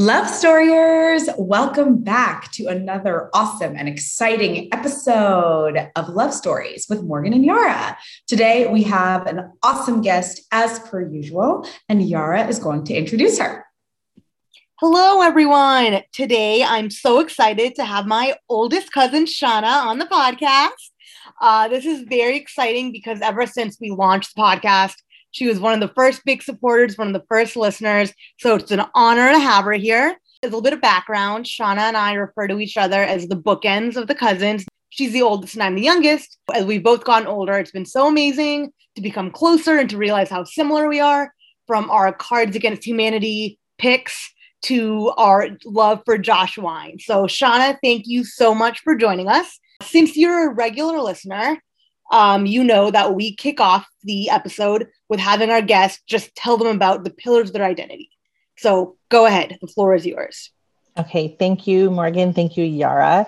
Love Storyers, welcome back to another awesome and exciting episode of Love Stories with Morgan and Yarah. Today we have an awesome guest as per usual, and Yarah is going to introduce her. Hello, everyone. Today I'm so excited to have my oldest cousin, Shana, on the podcast. Uh, this is very exciting because ever since we launched the podcast, she was one of the first big supporters, one of the first listeners. So it's an honor to have her here. A little bit of background Shana and I refer to each other as the bookends of the cousins. She's the oldest and I'm the youngest. As we've both gotten older, it's been so amazing to become closer and to realize how similar we are from our Cards Against Humanity picks to our love for Josh Wine. So, Shana, thank you so much for joining us. Since you're a regular listener, um, you know that we kick off the episode with having our guests just tell them about the pillars of their identity. So go ahead, the floor is yours. Okay, thank you, Morgan. Thank you, Yarah.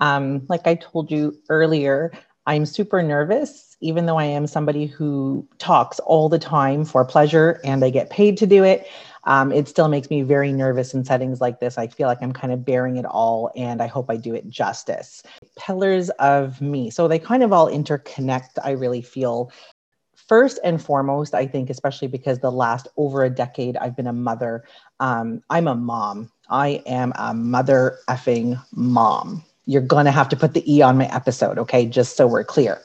Um, like I told you earlier, I'm super nervous, even though I am somebody who talks all the time for pleasure and I get paid to do it um, it still makes me very nervous in settings like this. I feel like I'm kind of bearing it all, and I hope I do it justice. Pillars of me. So they kind of all interconnect, I really feel. First and foremost, I think, especially because the last over a decade I've been a mother, um, I'm a mom. I am a mother effing mom. You're going to have to put the E on my episode, okay? Just so we're clear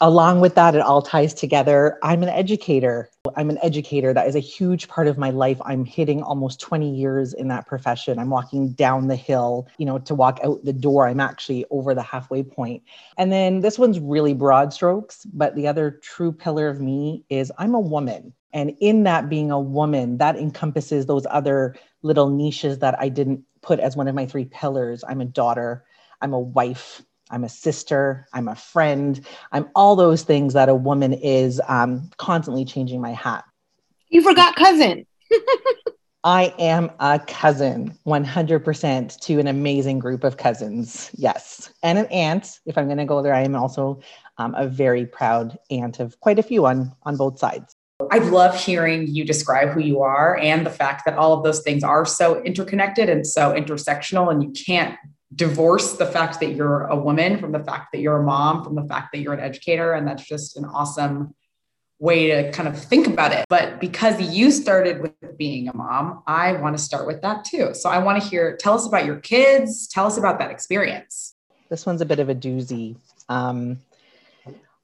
along with that, it all ties together. I'm an educator. I'm an educator. That is a huge part of my life. I'm hitting almost 20 years in that profession. I'm walking down the hill, you know, to walk out the door. I'm actually over the halfway point. And then this one's really broad strokes, but the other true pillar of me is I'm a woman. And in that being a woman, that encompasses those other little niches that I didn't put as one of my three pillars. I'm a daughter, I'm a wife, I'm a sister, I'm a friend, I'm all those things that a woman is um, constantly changing my hat. You forgot cousin. I am a cousin, 100% to an amazing group of cousins. Yes. And an aunt. If I'm going to go there, I am also um, a very proud aunt of quite a few on, on both sides. I love hearing you describe who you are and the fact that all of those things are so interconnected and so intersectional, and you can't divorce the fact that you're a woman from the fact that you're a mom, from the fact that you're an educator. And that's just an awesome way to kind of think about it. But because you started with being a mom, I want to start with that too. So I want to hear, tell us about your kids, tell us about that experience. This one's a bit of a doozy. Um,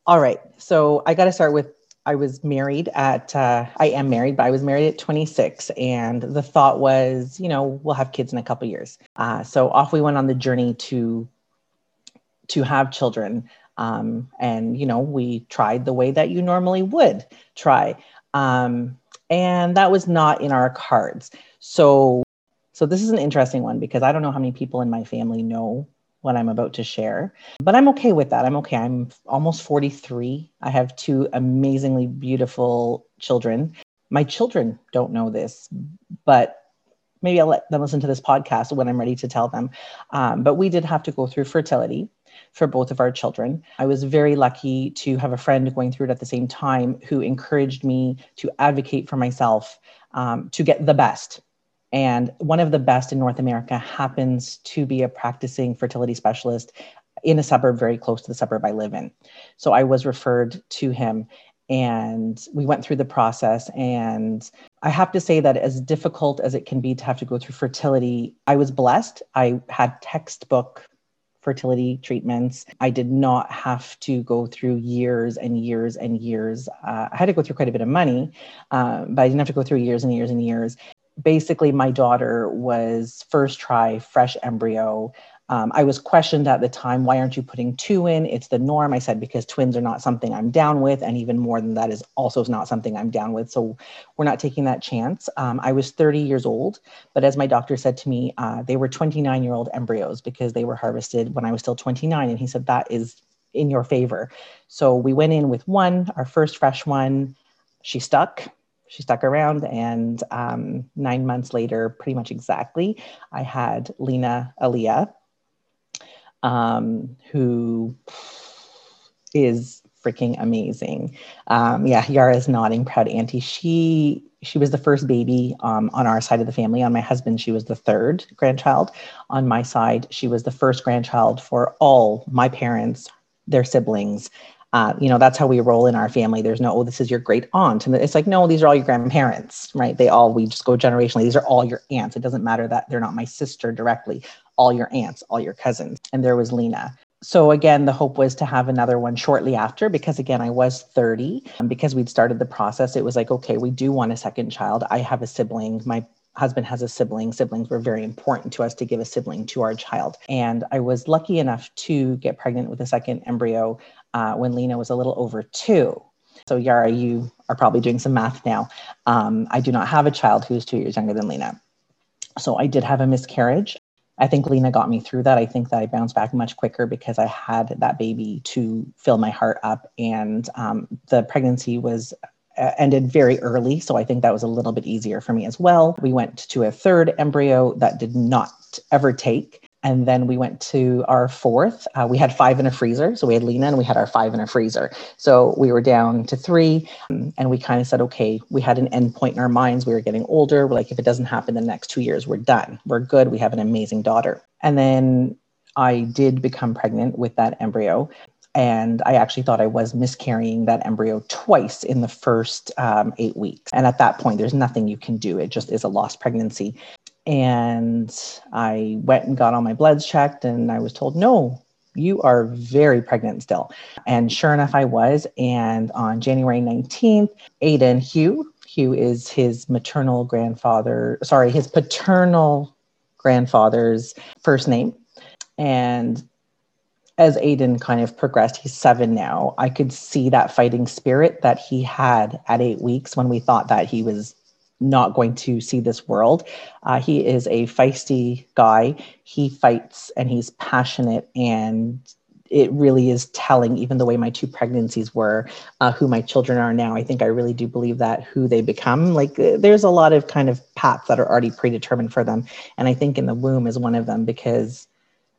all right. So I got to start with I was married at, uh, I am married, but I was married at 26. And the thought was, you know, we'll have kids in a couple years. Uh, so off we went on the journey to, to have children. Um, and, you know, we tried the way that you normally would try. Um, and that was not in our cards. So, so this is an interesting one because I don't know how many people in my family know what I'm about to share. But I'm okay with that. I'm okay. I'm almost 43. I have two amazingly beautiful children. My children don't know this, but maybe I'll let them listen to this podcast when I'm ready to tell them. Um, but we did have to go through fertility for both of our children. I was very lucky to have a friend going through it at the same time who encouraged me to advocate for myself um, to get the best and one of the best in North America happens to be a practicing fertility specialist in a suburb very close to the suburb I live in. So I was referred to him and we went through the process. And I have to say that as difficult as it can be to have to go through fertility, I was blessed. I had textbook fertility treatments. I did not have to go through years and years and years. Uh, I had to go through quite a bit of money, uh, but I didn't have to go through years and years and years basically my daughter was first try fresh embryo. Um, i was questioned at the time why aren't you putting two in? It's the norm. I said because twins are not something i'm down with and even more than that is also not something i'm down with so we're not taking that chance. Um, i was 30 years old but as my doctor said to me uh, they were 29 year old embryos because they were harvested when i was still 29 and he said that is in your favor. So we went in with one our first fresh one. She stuck she stuck around and um, nine months later pretty much exactly i had lena aaliyah um, who is freaking amazing. Um, yeah, Yarah is nodding, proud auntie. She she was the first baby um, on our side of the family. On my husband, she was the third grandchild. On my side, she was the first grandchild for all my parents, their siblings. Uh, you know, that's how we roll in our family. There's no, oh, this is your great aunt. And it's like, no, these are all your grandparents, right? They all, we just go generationally. These are all your aunts. It doesn't matter that they're not my sister directly, all your aunts, all your cousins. And there was Lena so again the hope was to have another one shortly after because again i was 30 and because we'd started the process it was like okay we do want a second child i have a sibling my husband has a sibling siblings were very important to us to give a sibling to our child and i was lucky enough to get pregnant with a second embryo uh, when lena was a little over two so yarah you are probably doing some math now um, i do not have a child who's two years younger than lena so I did have a miscarriage. I think Lena got me through that. I think that I bounced back much quicker because I had that baby to fill my heart up, and um, the pregnancy was uh, ended very early. So I think that was a little bit easier for me as well. We went to a third embryo that did not ever take. And then we went to our fourth. Uh, we had five in a freezer. So we had Lena and we had our five in a freezer. So we were down to three. And we kind of said, okay, we had an end point in our minds. We were getting older. We're like, if it doesn't happen in the next two years, we're done. We're good. We have an amazing daughter. And then I did become pregnant with that embryo. And I actually thought I was miscarrying that embryo twice in the first um, eight weeks. And at that point, there's nothing you can do. It just is a lost pregnancy and I went and got all my bloods checked, and I was told, no, you are very pregnant still. And sure enough, I was. And on January 19th, Aiden Hugh, Hugh is his maternal grandfather, sorry, his paternal grandfather's first name. And as Aiden kind of progressed, he's seven now, I could see that fighting spirit that he had at eight weeks when we thought that he was not going to see this world. Uh, he is a feisty guy. He fights and he's passionate and it really is telling, even the way my two pregnancies were, uh, who my children are now. I think I really do believe that who they become. Like uh, there's a lot of kind of paths that are already predetermined for them. And I think in the womb is one of them because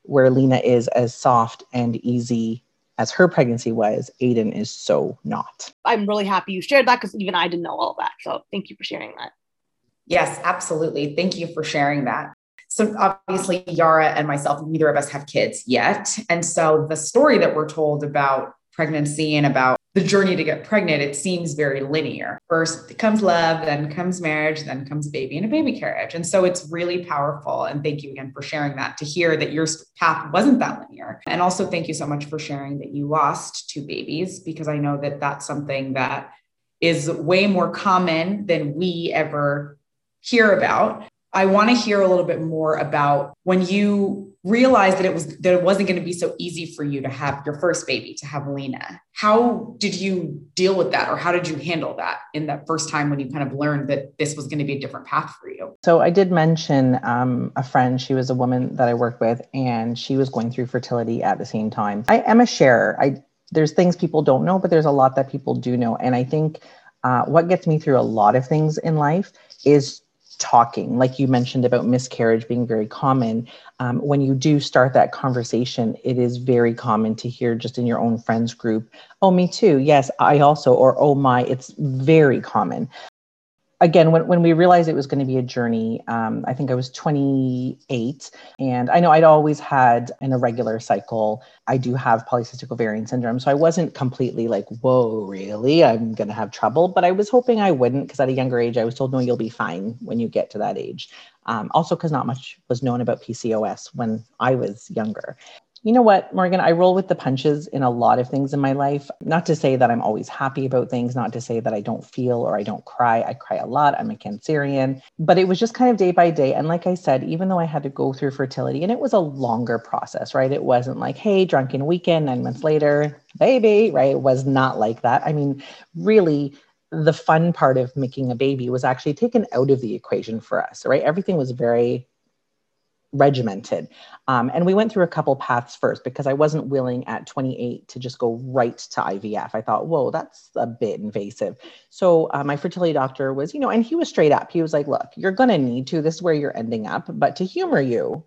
where Lena is as soft and easy as her pregnancy was, Aiden is so not. I'm really happy you shared that because even I didn't know all that. So thank you for sharing that. Yes, absolutely. Thank you for sharing that. So obviously, Yarah and myself, neither of us have kids yet. And so the story that we're told about pregnancy and about the journey to get pregnant, it seems very linear. First comes love, then comes marriage, then comes a baby and a baby carriage. And so it's really powerful. And thank you again for sharing that to hear that your path wasn't that linear. And also thank you so much for sharing that you lost two babies, because I know that that's something that is way more common than we ever hear about. I want to hear a little bit more about when you realized that it was that it wasn't going to be so easy for you to have your first baby to have Lena. How did you deal with that or how did you handle that in that first time when you kind of learned that this was going to be a different path for you? So I did mention um, a friend, she was a woman that I worked with and she was going through fertility at the same time. I am a sharer. I there's things people don't know, but there's a lot that people do know. And I think uh, what gets me through a lot of things in life is talking like you mentioned about miscarriage being very common um, when you do start that conversation it is very common to hear just in your own friends group oh me too yes i also or oh my it's very common again, when, when we realized it was going to be a journey, um, I think I was 28. And I know I'd always had an irregular cycle. I do have polycystic ovarian syndrome. So I wasn't completely like, whoa, really? I'm going to have trouble. But I was hoping I wouldn't because at a younger age, I was told, no, you'll be fine when you get to that age. Um, also, because not much was known about PCOS when I was younger you know what, Morgan, I roll with the punches in a lot of things in my life. Not to say that I'm always happy about things, not to say that I don't feel or I don't cry. I cry a lot. I'm a Cancerian, but it was just kind of day by day. And like I said, even though I had to go through fertility and it was a longer process, right? It wasn't like, hey, drunken weekend, nine months later, baby, right? It was not like that. I mean, really, the fun part of making a baby was actually taken out of the equation for us, right? Everything was very regimented. Um, and we went through a couple paths first because I wasn't willing at 28 to just go right to IVF. I thought, whoa, that's a bit invasive. So uh, my fertility doctor was, you know, and he was straight up. He was like, look, you're going to need to. This is where you're ending up. But to humor you,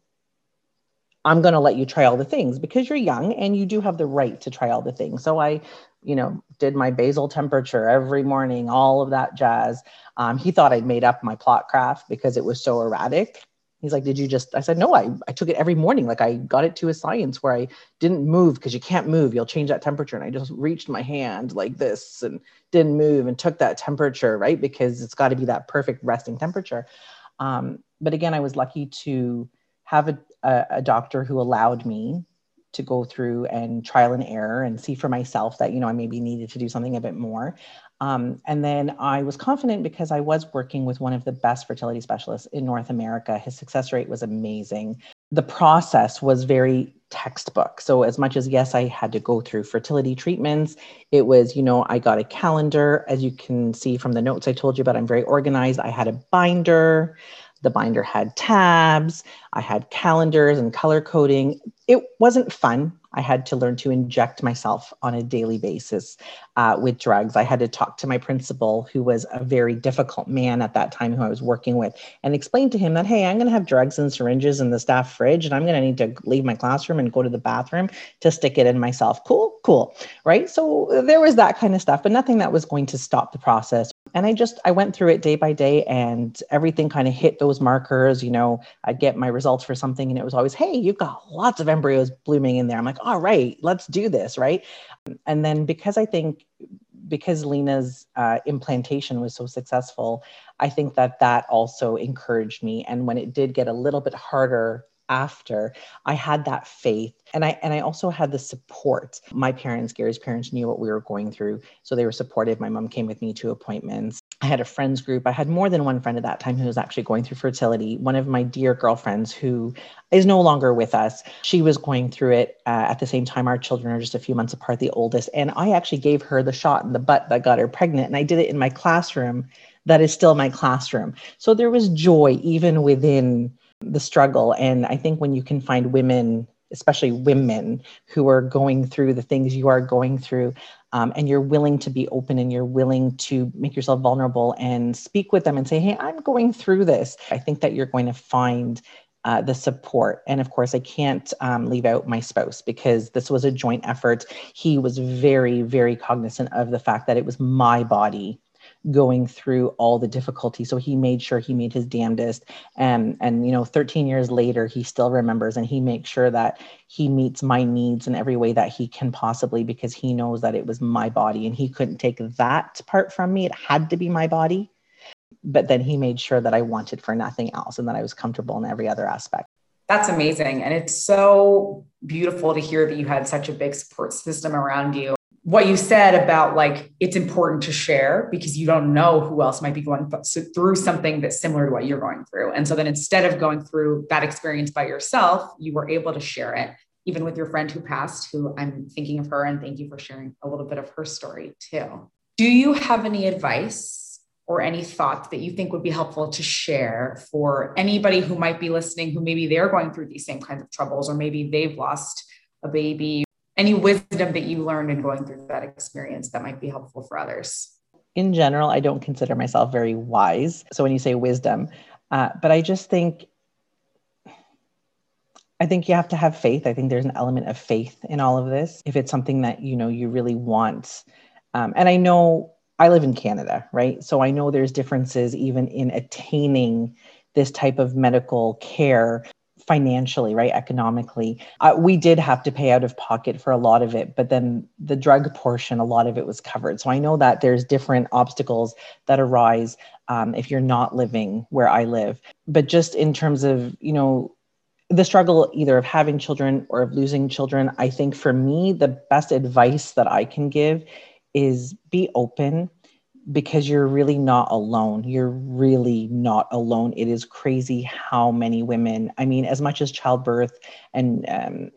I'm going to let you try all the things because you're young and you do have the right to try all the things. So I, you know, did my basal temperature every morning, all of that jazz. Um, he thought I'd made up my plot craft because it was so erratic. He's like, Did you just? I said, No, I, I took it every morning. Like I got it to a science where I didn't move because you can't move. You'll change that temperature. And I just reached my hand like this and didn't move and took that temperature, right? Because it's got to be that perfect resting temperature. Um, but again, I was lucky to have a, a, a doctor who allowed me to go through and trial and error and see for myself that you know i maybe needed to do something a bit more um, and then i was confident because i was working with one of the best fertility specialists in north america. His success rate was amazing. The process was very textbook. So as much as yes i had to go through fertility treatments it was you know i got a calendar. As you can see from the notes i told you about i'm very organized. I had a binder. The binder had tabs, I had calendars and color coding. It wasn't fun. I had to learn to inject myself on a daily basis uh, with drugs. I had to talk to my principal, who was a very difficult man at that time, who I was working with, and explain to him that, hey, I'm going to have drugs and syringes in the staff fridge, and I'm going to need to leave my classroom and go to the bathroom to stick it in myself. Cool, cool. Right. So there was that kind of stuff, but nothing that was going to stop the process and i just i went through it day by day and everything kind of hit those markers you know i'd get my results for something and it was always hey you've got lots of embryos blooming in there. I'm like all right let's do this right? And then because i think because lena's uh, implantation was so successful i think that that also encouraged me. And when it did get a little bit harder after i had that faith. And i and i also had the support. My parents gary's parents knew what we were going through so they were supportive. My mom came with me to appointments. I had a friends group. I had more than one friend at that time who was actually going through fertility. One of my dear girlfriends who is no longer with us she was going through it uh, at the same time our children are just a few months apart the oldest. And i actually gave her the shot in the butt that got her pregnant and i did it in my classroom that is still my classroom. So there was joy even within the struggle. And I think when you can find women, especially women, who are going through the things you are going through, um, and you're willing to be open and you're willing to make yourself vulnerable and speak with them and say, Hey, I'm going through this. I think that you're going to find uh, the support. And of course, I can't um, leave out my spouse because this was a joint effort. He was very, very cognizant of the fact that it was my body going through all the difficulty. So he made sure he made his damnedest. And, and, you know, 13 years later, he still remembers and he makes sure that he meets my needs in every way that he can possibly because he knows that it was my body and he couldn't take that part from me. It had to be my body. But then he made sure that I wanted for nothing else and that I was comfortable in every other aspect. That's amazing. And it's so beautiful to hear that you had such a big support system around you what you said about like it's important to share because you don't know who else might be going through something that's similar to what you're going through. And so then instead of going through that experience by yourself, you were able to share it even with your friend who passed, who I'm thinking of her and thank you for sharing a little bit of her story too. Do you have any advice or any thoughts that you think would be helpful to share for anybody who might be listening who maybe they're going through these same kinds of troubles or maybe they've lost a baby any wisdom that you learned in going through that experience that might be helpful for others? In general, I don't consider myself very wise. So when you say wisdom, uh, but I just think I think you have to have faith. I think there's an element of faith in all of this. If it's something that you know you really want, um, and I know I live in Canada, right? So I know there's differences even in attaining this type of medical care financially, right? Economically. Uh, we did have to pay out of pocket for a lot of it, but then the drug portion, a lot of it was covered. So I know that there's different obstacles that arise um, if you're not living where I live. But just in terms of, you know, the struggle either of having children or of losing children, I think for me, the best advice that I can give is be open because you're really not alone. You're really not alone. It is crazy how many women, I mean, as much as childbirth and um,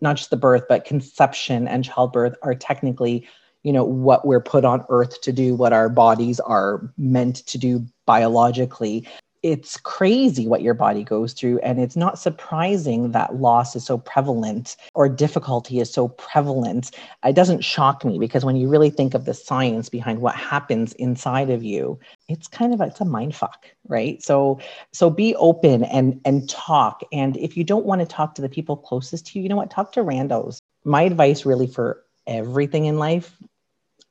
not just the birth, but conception and childbirth are technically, you know, what we're put on earth to do, what our bodies are meant to do biologically. It's crazy what your body goes through. And it's not surprising that loss is so prevalent or difficulty is so prevalent. It doesn't shock me because when you really think of the science behind what happens inside of you, it's kind of it's a mind fuck, right? So so be open and and talk. And if you don't want to talk to the people closest to you, you know what? Talk to randos. My advice really for everything in life,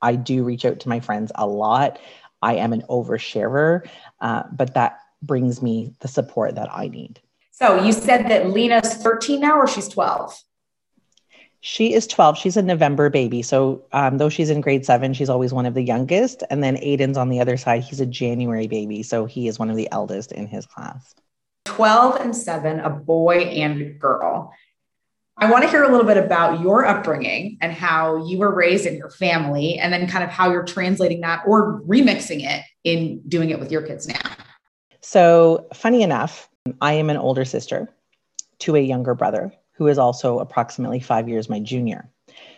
I do reach out to my friends a lot. I am an oversharer, uh, but that brings me the support that I need. So you said that Lena's 13 now, or she's 12? She is 12. She's a November baby. So, um, though she's in grade seven, she's always one of the youngest. And then Aiden's on the other side. He's a January baby. So, he is one of the eldest in his class. 12 and seven, a boy and girl. I want to hear a little bit about your upbringing and how you were raised in your family, and then kind of how you're translating that or remixing it in doing it with your kids now. So, funny enough, I am an older sister to a younger brother who is also approximately five years my junior.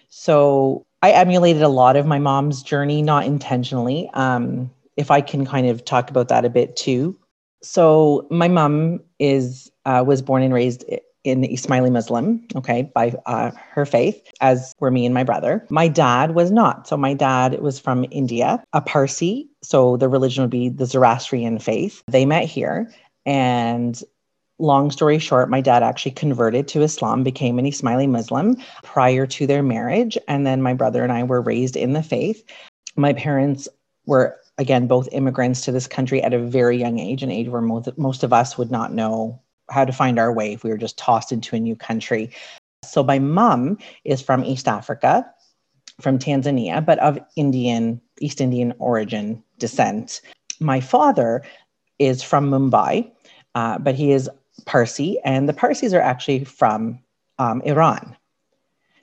So, I emulated a lot of my mom's journey, not intentionally. Um, if I can kind of talk about that a bit too. So, my mom is uh, was born and raised in Ismaili Muslim, okay, by uh, her faith, as were me and my brother. My dad was not. So my dad was from India, a Parsi. So the religion would be the Zoroastrian faith. They met here. And long story short, my dad actually converted to Islam, became an Ismaili Muslim prior to their marriage. And then my brother and I were raised in the faith. My parents were again both immigrants to this country at a very young age an age where most, most of us would not know how to find our way if we were just tossed into a new country. So my mom is from East Africa, from Tanzania, but of Indian, East Indian origin descent. My father is from Mumbai, uh, but he is Parsi, and the Parsis are actually from um, Iran.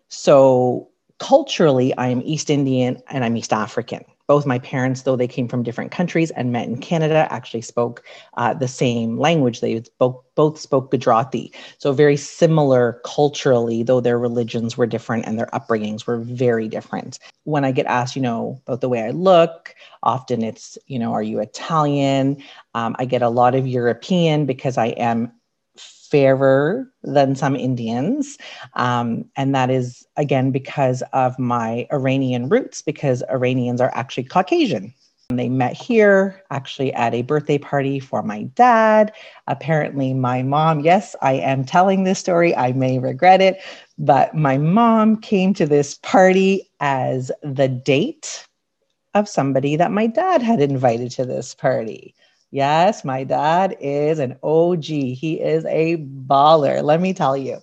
So culturally, I am East Indian and I'm East African both my parents, though they came from different countries and met in Canada, actually spoke uh, the same language. They both, both spoke Gujarati. So, very similar culturally, though their religions were different and their upbringings were very different. When I get asked, you know, about the way I look, often it's, you know, are you Italian? Um, I get a lot of European because I am fairer than some Indians. Um, and that is, again, because of my Iranian roots, because Iranians are actually Caucasian. And They met here actually at a birthday party for my dad. Apparently, my mom, yes, I am telling this story. I may regret it, but my mom came to this party as the date of somebody that my dad had invited to this party. Yes, my dad is an OG. He is a baller, let me tell you.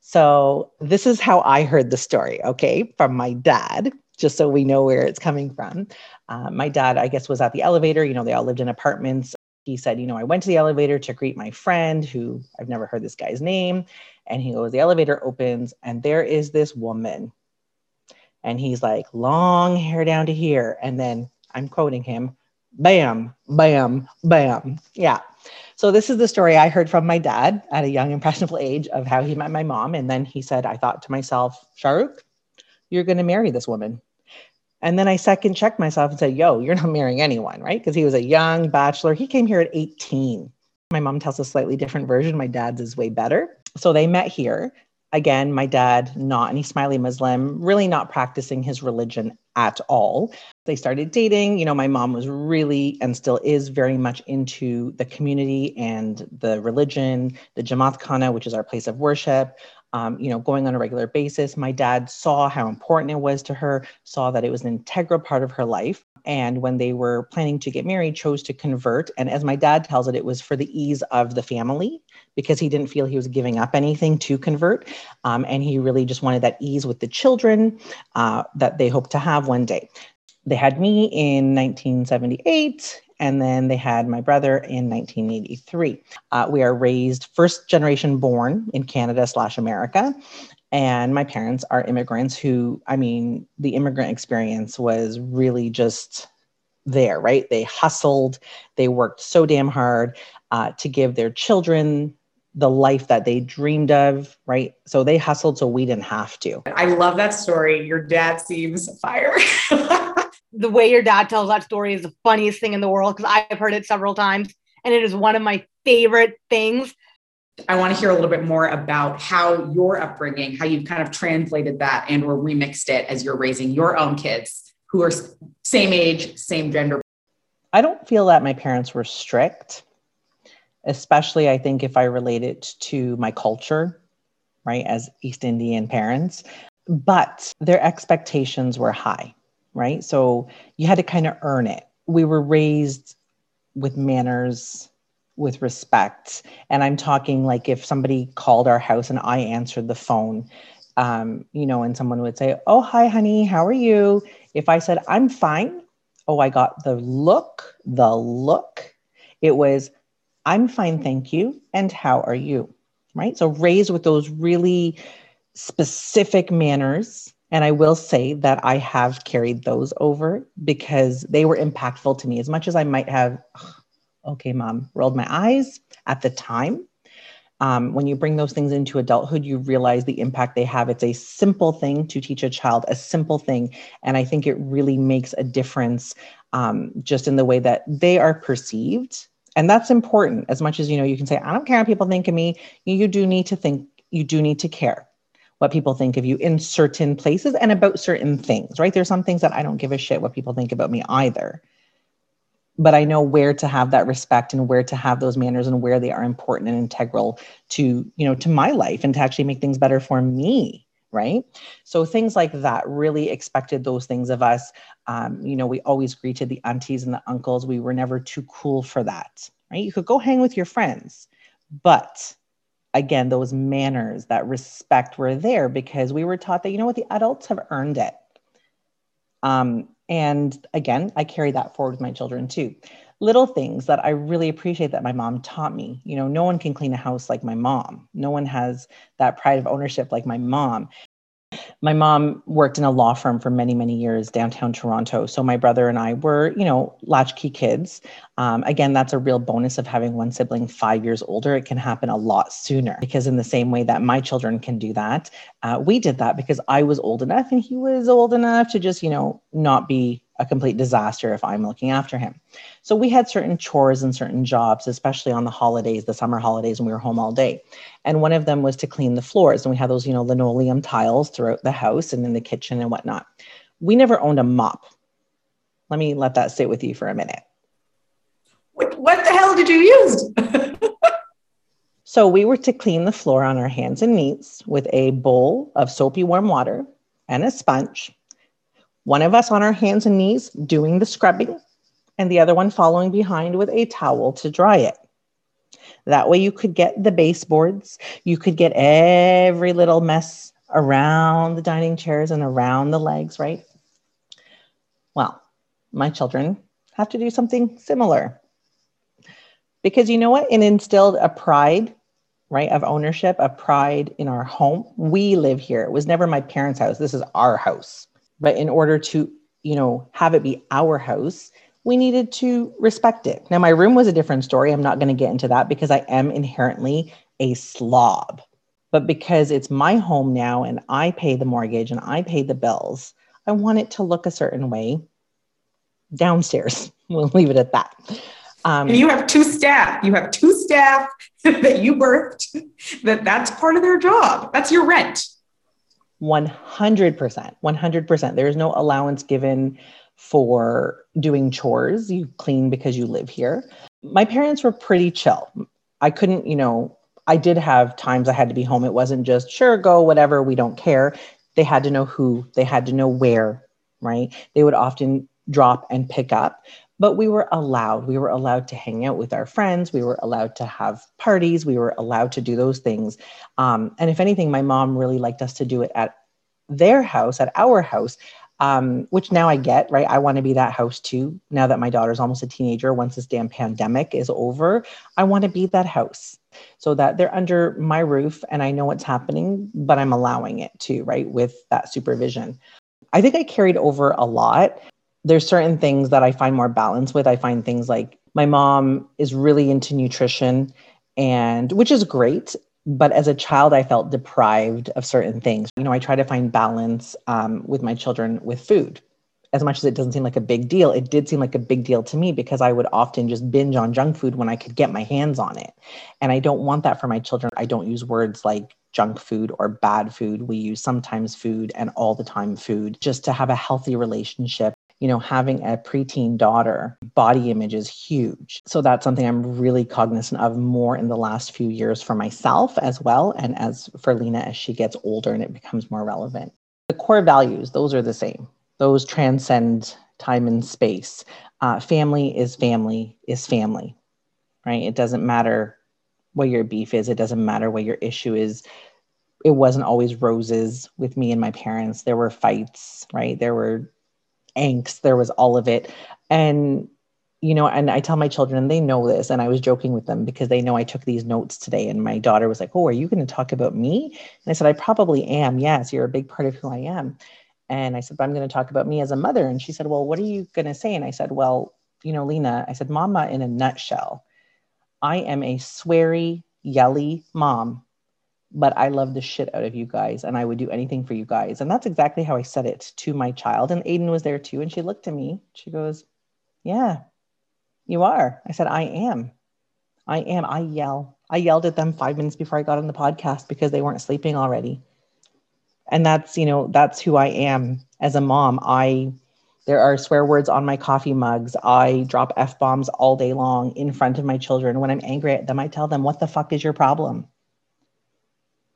So, this is how I heard the story, okay, from my dad, just so we know where it's coming from. Uh, my dad, I guess, was at the elevator. You know, they all lived in apartments. He said, You know, I went to the elevator to greet my friend who I've never heard this guy's name. And he goes, The elevator opens, and there is this woman. And he's like, Long hair down to here. And then I'm quoting him bam, bam, bam. Yeah. So this is the story I heard from my dad at a young, impressionable age of how he met my mom. And then he said, I thought to myself, Shahrukh, you're going to marry this woman. And then I second checked myself and said, Yo, you're not marrying anyone, right? Because he was a young bachelor. He came here at 18. My mom tells a slightly different version. My dad's is way better. So they met here. Again, my dad, not an Ismaili Muslim, really not practicing his religion at all. They started dating. You know, my mom was really and still is very much into the community and the religion, the Jamaat Khana, which is our place of worship. Um, you know, going on a regular basis. My dad saw how important it was to her, saw that it was an integral part of her life. And when they were planning to get married, chose to convert. And as my dad tells it, it was for the ease of the family because he didn't feel he was giving up anything to convert. Um, and he really just wanted that ease with the children uh, that they hope to have one day. They had me in 1978, and then they had my brother in 1983. Uh, we are raised first generation born in Canada slash America. And my parents are immigrants who, I mean, the immigrant experience was really just there, right? They hustled, they worked so damn hard uh, to give their children the life that they dreamed of, right? So they hustled so we didn't have to. I love that story. Your dad seems fire. the way your dad tells that story is the funniest thing in the world because I've heard it several times. and it is one of my favorite things. I want to hear a little bit more about how your upbringing, how you've kind of translated that and or remixed it as you're raising your own kids who are same age, same gender. I don't feel that my parents were strict, especially I think if I relate it to my culture, right, as East Indian parents, but their expectations were high, right? So you had to kind of earn it. We were raised with manners, with respect. And I'm talking like if somebody called our house and I answered the phone, um, you know, and someone would say, Oh, hi, honey, how are you? If I said, I'm fine, oh, I got the look, the look. It was, I'm fine, thank you. And how are you? Right. So raised with those really specific manners. And I will say that I have carried those over because they were impactful to me as much as I might have okay, mom, rolled my eyes at the time. Um, when you bring those things into adulthood, you realize the impact they have. It's a simple thing to teach a child, a simple thing. And I think it really makes a difference um, just in the way that they are perceived. And that's important as much as, you know, you can say, I don't care what people think of me. You, you do need to think, you do need to care what people think of you in certain places and about certain things, right? There's some things that I don't give a shit what people think about me either but I know where to have that respect and where to have those manners and where they are important and integral to, you know, to my life and to actually make things better for me. Right. So things like that really expected those things of us. Um, you know, we always greeted the aunties and the uncles. We were never too cool for that. Right. You could go hang with your friends, but again, those manners, that respect were there because we were taught that, you know what, the adults have earned it. Um, and again, I carry that forward with my children too. Little things that I really appreciate that my mom taught me. You know, no one can clean a house like my mom. No one has that pride of ownership like my mom. My mom worked in a law firm for many, many years downtown Toronto. So my brother and I were, you know, latchkey kids. Um, again, that's a real bonus of having one sibling five years older. It can happen a lot sooner because, in the same way that my children can do that, uh, we did that because I was old enough and he was old enough to just, you know, not be a complete disaster if I'm looking after him. So we had certain chores and certain jobs, especially on the holidays, the summer holidays when we were home all day. And one of them was to clean the floors. And we had those, you know, linoleum tiles throughout the house and in the kitchen and whatnot. We never owned a mop. Let me let that sit with you for a minute. What, what the hell did you use? so we were to clean the floor on our hands and knees with a bowl of soapy warm water and a sponge one of us on our hands and knees doing the scrubbing, and the other one following behind with a towel to dry it. That way, you could get the baseboards, you could get every little mess around the dining chairs and around the legs, right? Well, my children have to do something similar. Because you know what? It instilled a pride, right, of ownership, a pride in our home. We live here. It was never my parents' house. This is our house. But in order to, you know, have it be our house, we needed to respect it. Now, my room was a different story. I'm not going to get into that because I am inherently a slob. But because it's my home now and I pay the mortgage and I pay the bills, I want it to look a certain way downstairs. We'll leave it at that. Um, you have two staff. You have two staff that you birthed. That that's part of their job. That's your rent. 100%. 100%. There is no allowance given for doing chores. You clean because you live here. My parents were pretty chill. I couldn't, you know, I did have times I had to be home. It wasn't just sure, go, whatever, we don't care. They had to know who, they had to know where, right? They would often drop and pick up but we were allowed we were allowed to hang out with our friends we were allowed to have parties we were allowed to do those things um, and if anything my mom really liked us to do it at their house at our house um, which now I get, right? I want to be that house too. Now that my daughter's almost a teenager, once this damn pandemic is over, I want to be that house so that they're under my roof and I know what's happening, but I'm allowing it too, right? With that supervision. I think I carried over a lot there's certain things that I find more balance with. I find things like my mom is really into nutrition and which is great. But as a child, I felt deprived of certain things. You know, I try to find balance um, with my children with food. as much as it doesn't seem like a big deal, it did seem like a big deal to me because I would often just binge on junk food when I could get my hands on it. And I don't want that for my children. I don't use words like junk food or bad food. We use sometimes food and all the time food just to have a healthy relationship. You know, having a preteen daughter, body image is huge. So that's something I'm really cognizant of more in the last few years for myself as well. And as for Lena, as she gets older and it becomes more relevant. The core values, those are the same those transcend time and space. Uh, family is family is family, right? It doesn't matter what your beef is, it doesn't matter what your issue is. It wasn't always roses with me and my parents. There were fights, right? There were angst, there was all of it. And you know, and I tell my children, and they know this, and I was joking with them because they know I took these notes today. And my daughter was like, Oh, are you going to talk about me? And I said, I probably am. Yes, you're a big part of who I am. And I said, but I'm going to talk about me as a mother. And she said, well, what are you going to say? And I said, well, you know, Lena, I said, mama, in a nutshell, I am a sweary, yelly mom, but I love the shit out of you guys and I would do anything for you guys. And that's exactly how I said it to my child. And Aiden was there too. And she looked at me. She goes, yeah, you are. I said, I am. I am. I yell. I yelled at them five minutes before I got on the podcast because they weren't sleeping already and that's you know that's who i am as a mom i there are swear words on my coffee mugs i drop f-bombs all day long in front of my children when i'm angry at them i tell them what the fuck is your problem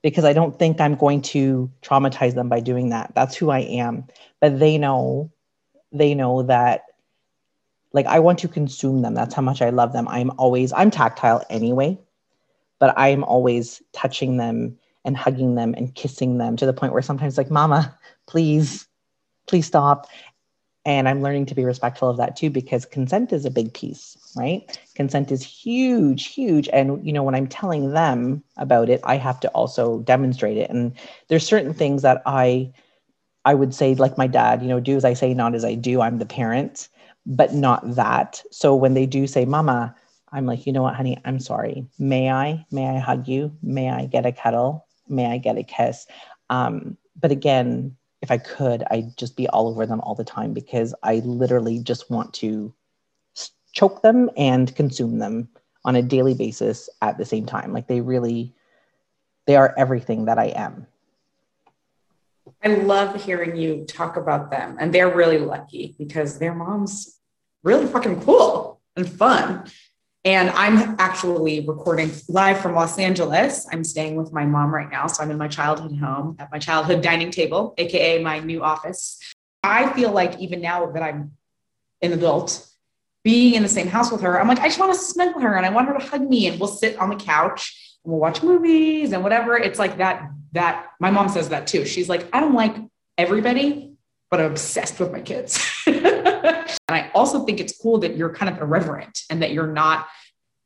because i don't think i'm going to traumatize them by doing that. That's who i am. But they know they know that like i want to consume them. That's how much i love them. I'm always i'm tactile anyway but i'm always touching them and hugging them and kissing them to the point where sometimes like mama please please stop and i'm learning to be respectful of that too because consent is a big piece right? Consent is huge huge. And you know when i'm telling them about it i have to also demonstrate it. And there's certain things that i i would say like my dad you know do as i say not as i do. I'm the parent but not that. So when they do say mama i'm like you know what honey? I'm sorry. May i? May i hug you? May i get a cuddle? May I get a kiss? Um, but again, if I could, I'd just be all over them all the time because I literally just want to choke them and consume them on a daily basis at the same time. Like they really, they are everything that I am. I love hearing you talk about them, and they're really lucky because their mom's really fucking cool and fun. And I'm actually recording live from Los Angeles. I'm staying with my mom right now. So I'm in my childhood home at my childhood dining table, AKA my new office. I feel like even now that I'm an adult, being in the same house with her, I'm like, I just want to snuggle her and I want her to hug me and we'll sit on the couch and we'll watch movies and whatever. It's like that, that my mom says that too. She's like, I don't like everybody, but I'm obsessed with my kids. And I also think it's cool that you're kind of irreverent and that you're not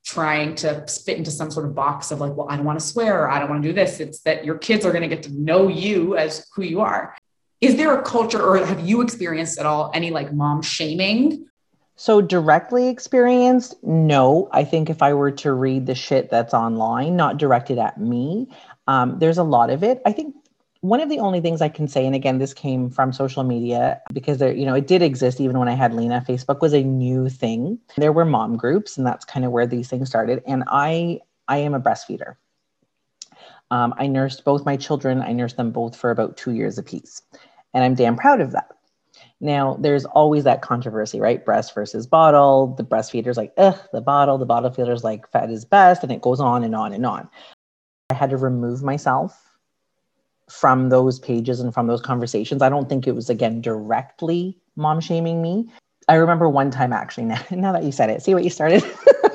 trying to spit into some sort of box of like, well, I don't want to swear or I don't want to do this. It's that your kids are going to get to know you as who you are. Is there a culture or have you experienced at all any like mom shaming? So directly experienced, no. I think if I were to read the shit that's online, not directed at me, um, there's a lot of it. I think one of the only things I can say, and again, this came from social media because there, you know, it did exist even when I had Lena. Facebook was a new thing. There were mom groups, and that's kind of where these things started. And I, I am a breastfeeder. Um, I nursed both my children. I nursed them both for about two years apiece, and I'm damn proud of that. Now, there's always that controversy, right? Breast versus bottle. The breastfeeder's like, ugh, the bottle. The bottle feeder's like, fed is best, and it goes on and on and on. I had to remove myself from those pages and from those conversations. I don't think it was, again, directly mom shaming me. I remember one time actually, now, now that you said it, see what you started?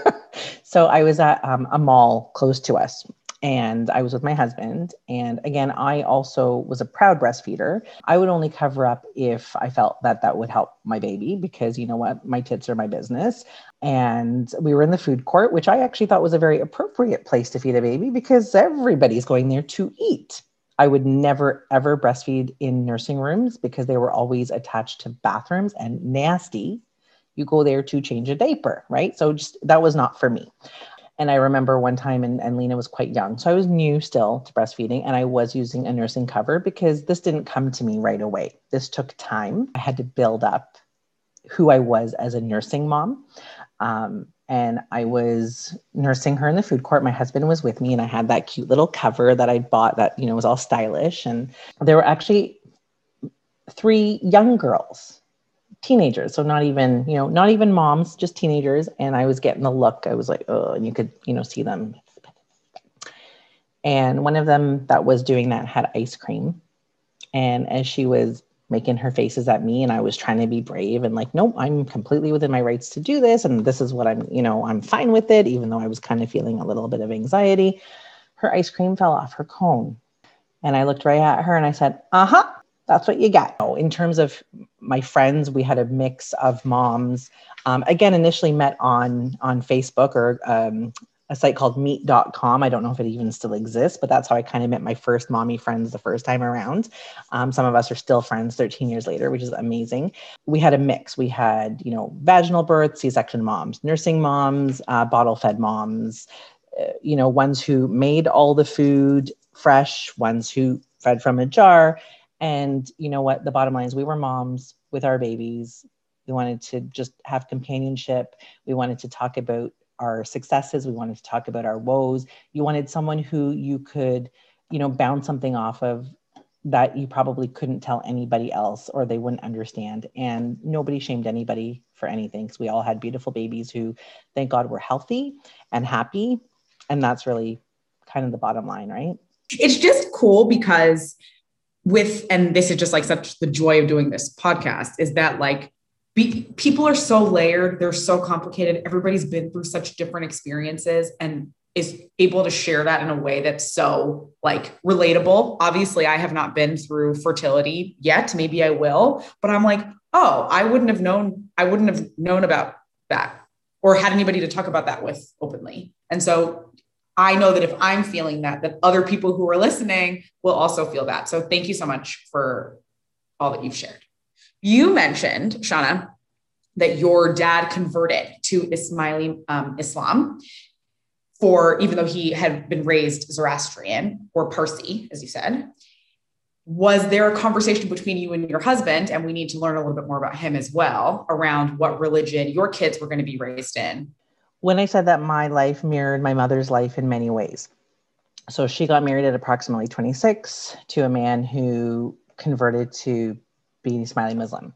so I was at um, a mall close to us and I was with my husband. And again, I also was a proud breastfeeder. I would only cover up if I felt that that would help my baby because you know what? My tits are my business. And we were in the food court, which I actually thought was a very appropriate place to feed a baby because everybody's going there to eat. I would never ever breastfeed in nursing rooms because they were always attached to bathrooms and nasty. You go there to change a diaper, right? So just that was not for me. And I remember one time, and, and Lena was quite young. So I was new still to breastfeeding, and I was using a nursing cover because this didn't come to me right away. This took time. I had to build up who I was as a nursing mom. Um, and I was nursing her in the food court. My husband was with me, and I had that cute little cover that I bought that you know was all stylish. And there were actually three young girls, teenagers, so not even you know not even moms, just teenagers. And I was getting the look. I was like, oh, and you could you know see them. And one of them that was doing that had ice cream, and as she was making her faces at me and I was trying to be brave and like, nope, I'm completely within my rights to do this. And this is what I'm, you know, I'm fine with it, even though I was kind of feeling a little bit of anxiety. Her ice cream fell off her cone. And I looked right at her and I said, uh huh, that's what you got. In terms of my friends, we had a mix of moms. Um, again, initially met on on Facebook or um, a site called meet.com. I don't know if it even still exists, but that's how I kind of met my first mommy friends the first time around. Um, some of us are still friends 13 years later, which is amazing. We had a mix. We had, you know, vaginal birth, C section moms, nursing moms, uh, bottle fed moms, uh, you know, ones who made all the food fresh, ones who fed from a jar. And you know what? The bottom line is we were moms with our babies. We wanted to just have companionship. We wanted to talk about our successes we wanted to talk about our woes. You wanted someone who you could you know bounce something off of that you probably couldn't tell anybody else or they wouldn't understand. And nobody shamed anybody for anything. Because we all had beautiful babies who thank god were healthy and happy. And that's really kind of the bottom line right? It's just cool because with and this is just like such the joy of doing this podcast is that like be, people are so layered they're so complicated everybody's been through such different experiences and is able to share that in a way that's so like relatable. Obviously i have not been through fertility yet maybe i will but i'm like oh i wouldn't have known i wouldn't have known about that or had anybody to talk about that with openly. And so i know that if i'm feeling that that other people who are listening will also feel that. So thank you so much for all that you've shared you mentioned, Shana, that your dad converted to Ismaili um, Islam for even though he had been raised Zoroastrian or Parsi, as you said. Was there a conversation between you and your husband? And we need to learn a little bit more about him as well around what religion your kids were going to be raised in. When I said that my life mirrored my mother's life in many ways. So she got married at approximately 26 to a man who converted to being Ismaili Muslim.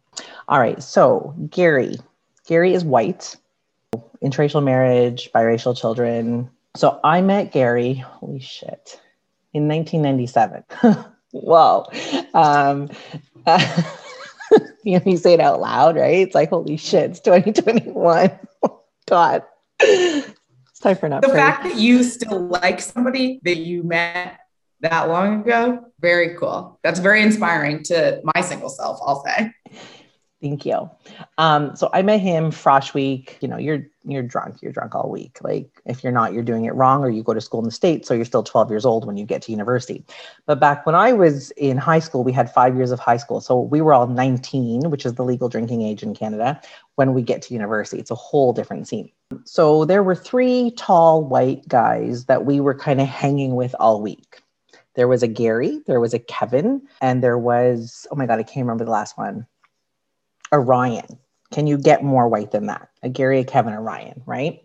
All right, so Gary. Gary is white, interracial marriage, biracial children. So I met Gary, holy shit, in 1997. Whoa. Um, uh, you know, you say it out loud, right? It's like, holy shit, it's 2021. God. It's time for an upgrade. The fact that you still like somebody that you met that long ago. Very cool. That's very inspiring to my single self, I'll say. Thank you. Um, so I met him Frosh week. You know, you're you're drunk. You're drunk all week. Like if you're not, you're doing it wrong, or you go to school in the states, so you're still 12 years old when you get to university. But back when I was in high school, we had five years of high school, so we were all 19, which is the legal drinking age in Canada. When we get to university, it's a whole different scene. So there were three tall white guys that we were kind of hanging with all week. There was a Gary, there was a Kevin, and there was, oh my God, I can't remember the last one. A Ryan. Can you get more white than that? A Gary, a Kevin, a Ryan, right?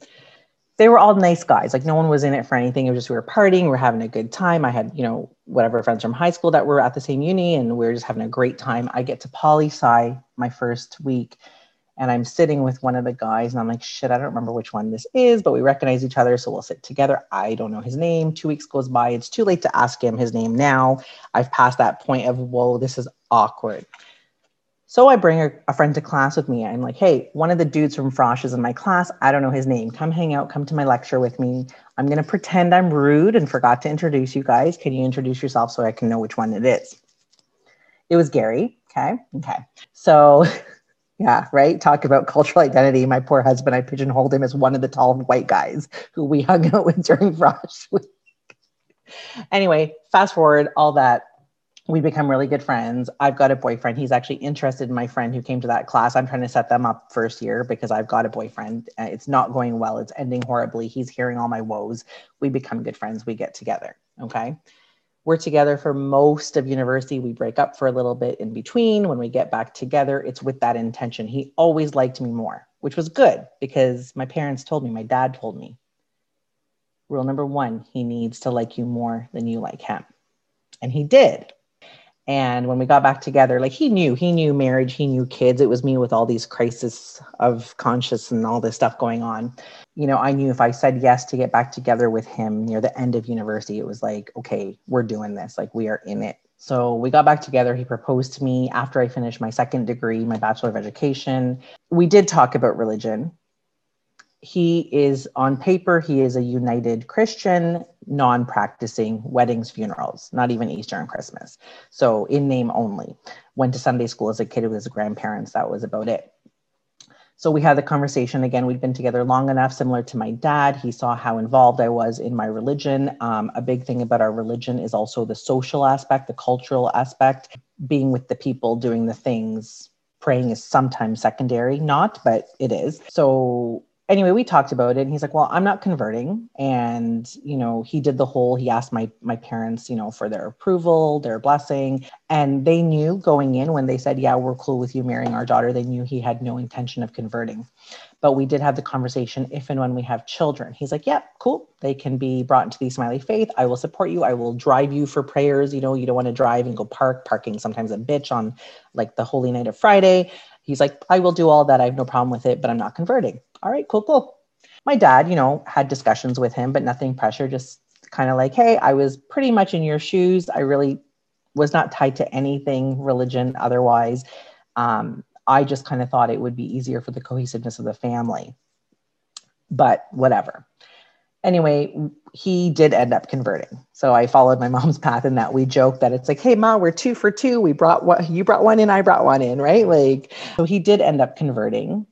They were all nice guys. Like no one was in it for anything. It was just we were partying, we were having a good time. I had, you know, whatever friends from high school that were at the same uni, and we were just having a great time. I get to poli sci my first week and I'm sitting with one of the guys and I'm like, shit, I don't remember which one this is, but we recognize each other. So we'll sit together. I don't know his name. Two weeks goes by. It's too late to ask him his name now. I've passed that point of, whoa, this is awkward. So I bring a, a friend to class with me. I'm like, hey, one of the dudes from Frosh is in my class. I don't know his name. Come hang out, come to my lecture with me. I'm going to pretend I'm rude and forgot to introduce you guys. Can you introduce yourself so I can know which one it is? It was Gary. Okay. Okay. So Yeah, right. Talk about cultural identity. My poor husband, I pigeonholed him as one of the tall white guys who we hung out with during Frosh Week. anyway, fast forward all that. we become really good friends. I've got a boyfriend. He's actually interested in my friend who came to that class. I'm trying to set them up first year because I've got a boyfriend. Uh, it's not going well. It's ending horribly. He's hearing all my woes. We become good friends. We get together. Okay. We're together for most of university. We break up for a little bit in between. When we get back together, it's with that intention. He always liked me more, which was good because my parents told me, my dad told me. Rule number one, he needs to like you more than you like him. And he did and when we got back together like he knew he knew marriage he knew kids. It was me with all these crises of conscience and all this stuff going on. You know i knew if i said yes to get back together with him near the end of university it was like okay we're doing this. Like we are in it. So we got back together. He proposed to me after i finished my second degree my bachelor of education. We did talk about religion he is on paper he is a united christian non-practicing weddings funerals not even easter and christmas. So in name only. Went to sunday school as a kid with his grandparents that was about it. So we had the conversation again. We'd been together long enough similar to my dad. He saw how involved i was in my religion. Um, a big thing about our religion is also the social aspect the cultural aspect. Being with the people doing the things praying is sometimes secondary not but it is. So anyway, we talked about it and he's like, well, I'm not converting. And, you know, he did the whole, he asked my, my parents, you know, for their approval, their blessing. And they knew going in when they said, yeah, we're cool with you marrying our daughter, they knew he had no intention of converting. But we did have the conversation if and when we have children. He's like, yeah, cool. They can be brought into the Ismaili faith. I will support you. I will drive you for prayers. You know, you don't want to drive and go park, parking sometimes a bitch on like the holy night of Friday. He's like, I will do all that. I have no problem with it, but I'm not converting all right, cool, cool. My dad, you know, had discussions with him, but nothing pressure, just kind of like, hey, I was pretty much in your shoes. I really was not tied to anything religion otherwise. Um, I just kind of thought it would be easier for the cohesiveness of the family. But whatever. Anyway, he did end up converting. So I followed my mom's path in that we joke that it's like, hey, ma, we're two for two. We brought you brought one in, I brought one in, right? Like, so he did end up converting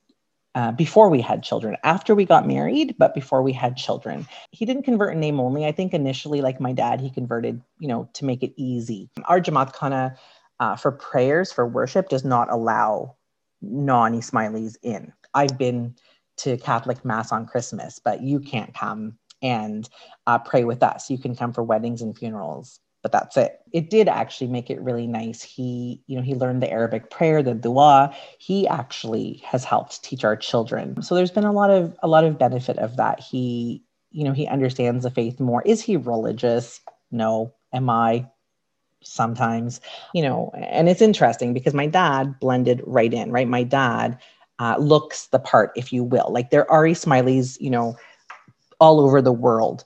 uh, before we had children, after we got married, but before we had children. He didn't convert in name only. I think initially, like my dad, he converted, you know, to make it easy. Our Jamaat Khana uh, for prayers, for worship, does not allow non Ismailis in. I've been to Catholic Mass on Christmas, but you can't come and uh, pray with us. You can come for weddings and funerals but that's it. It did actually make it really nice. He, you know, he learned the Arabic prayer, the dua. He actually has helped teach our children. So there's been a lot of a lot of benefit of that. He, you know, he understands the faith more. Is he religious? No. Am I? Sometimes, you know, and it's interesting because my dad blended right in, right? My dad uh, looks the part, if you will. Like there are Ismailis, you know, all over the world.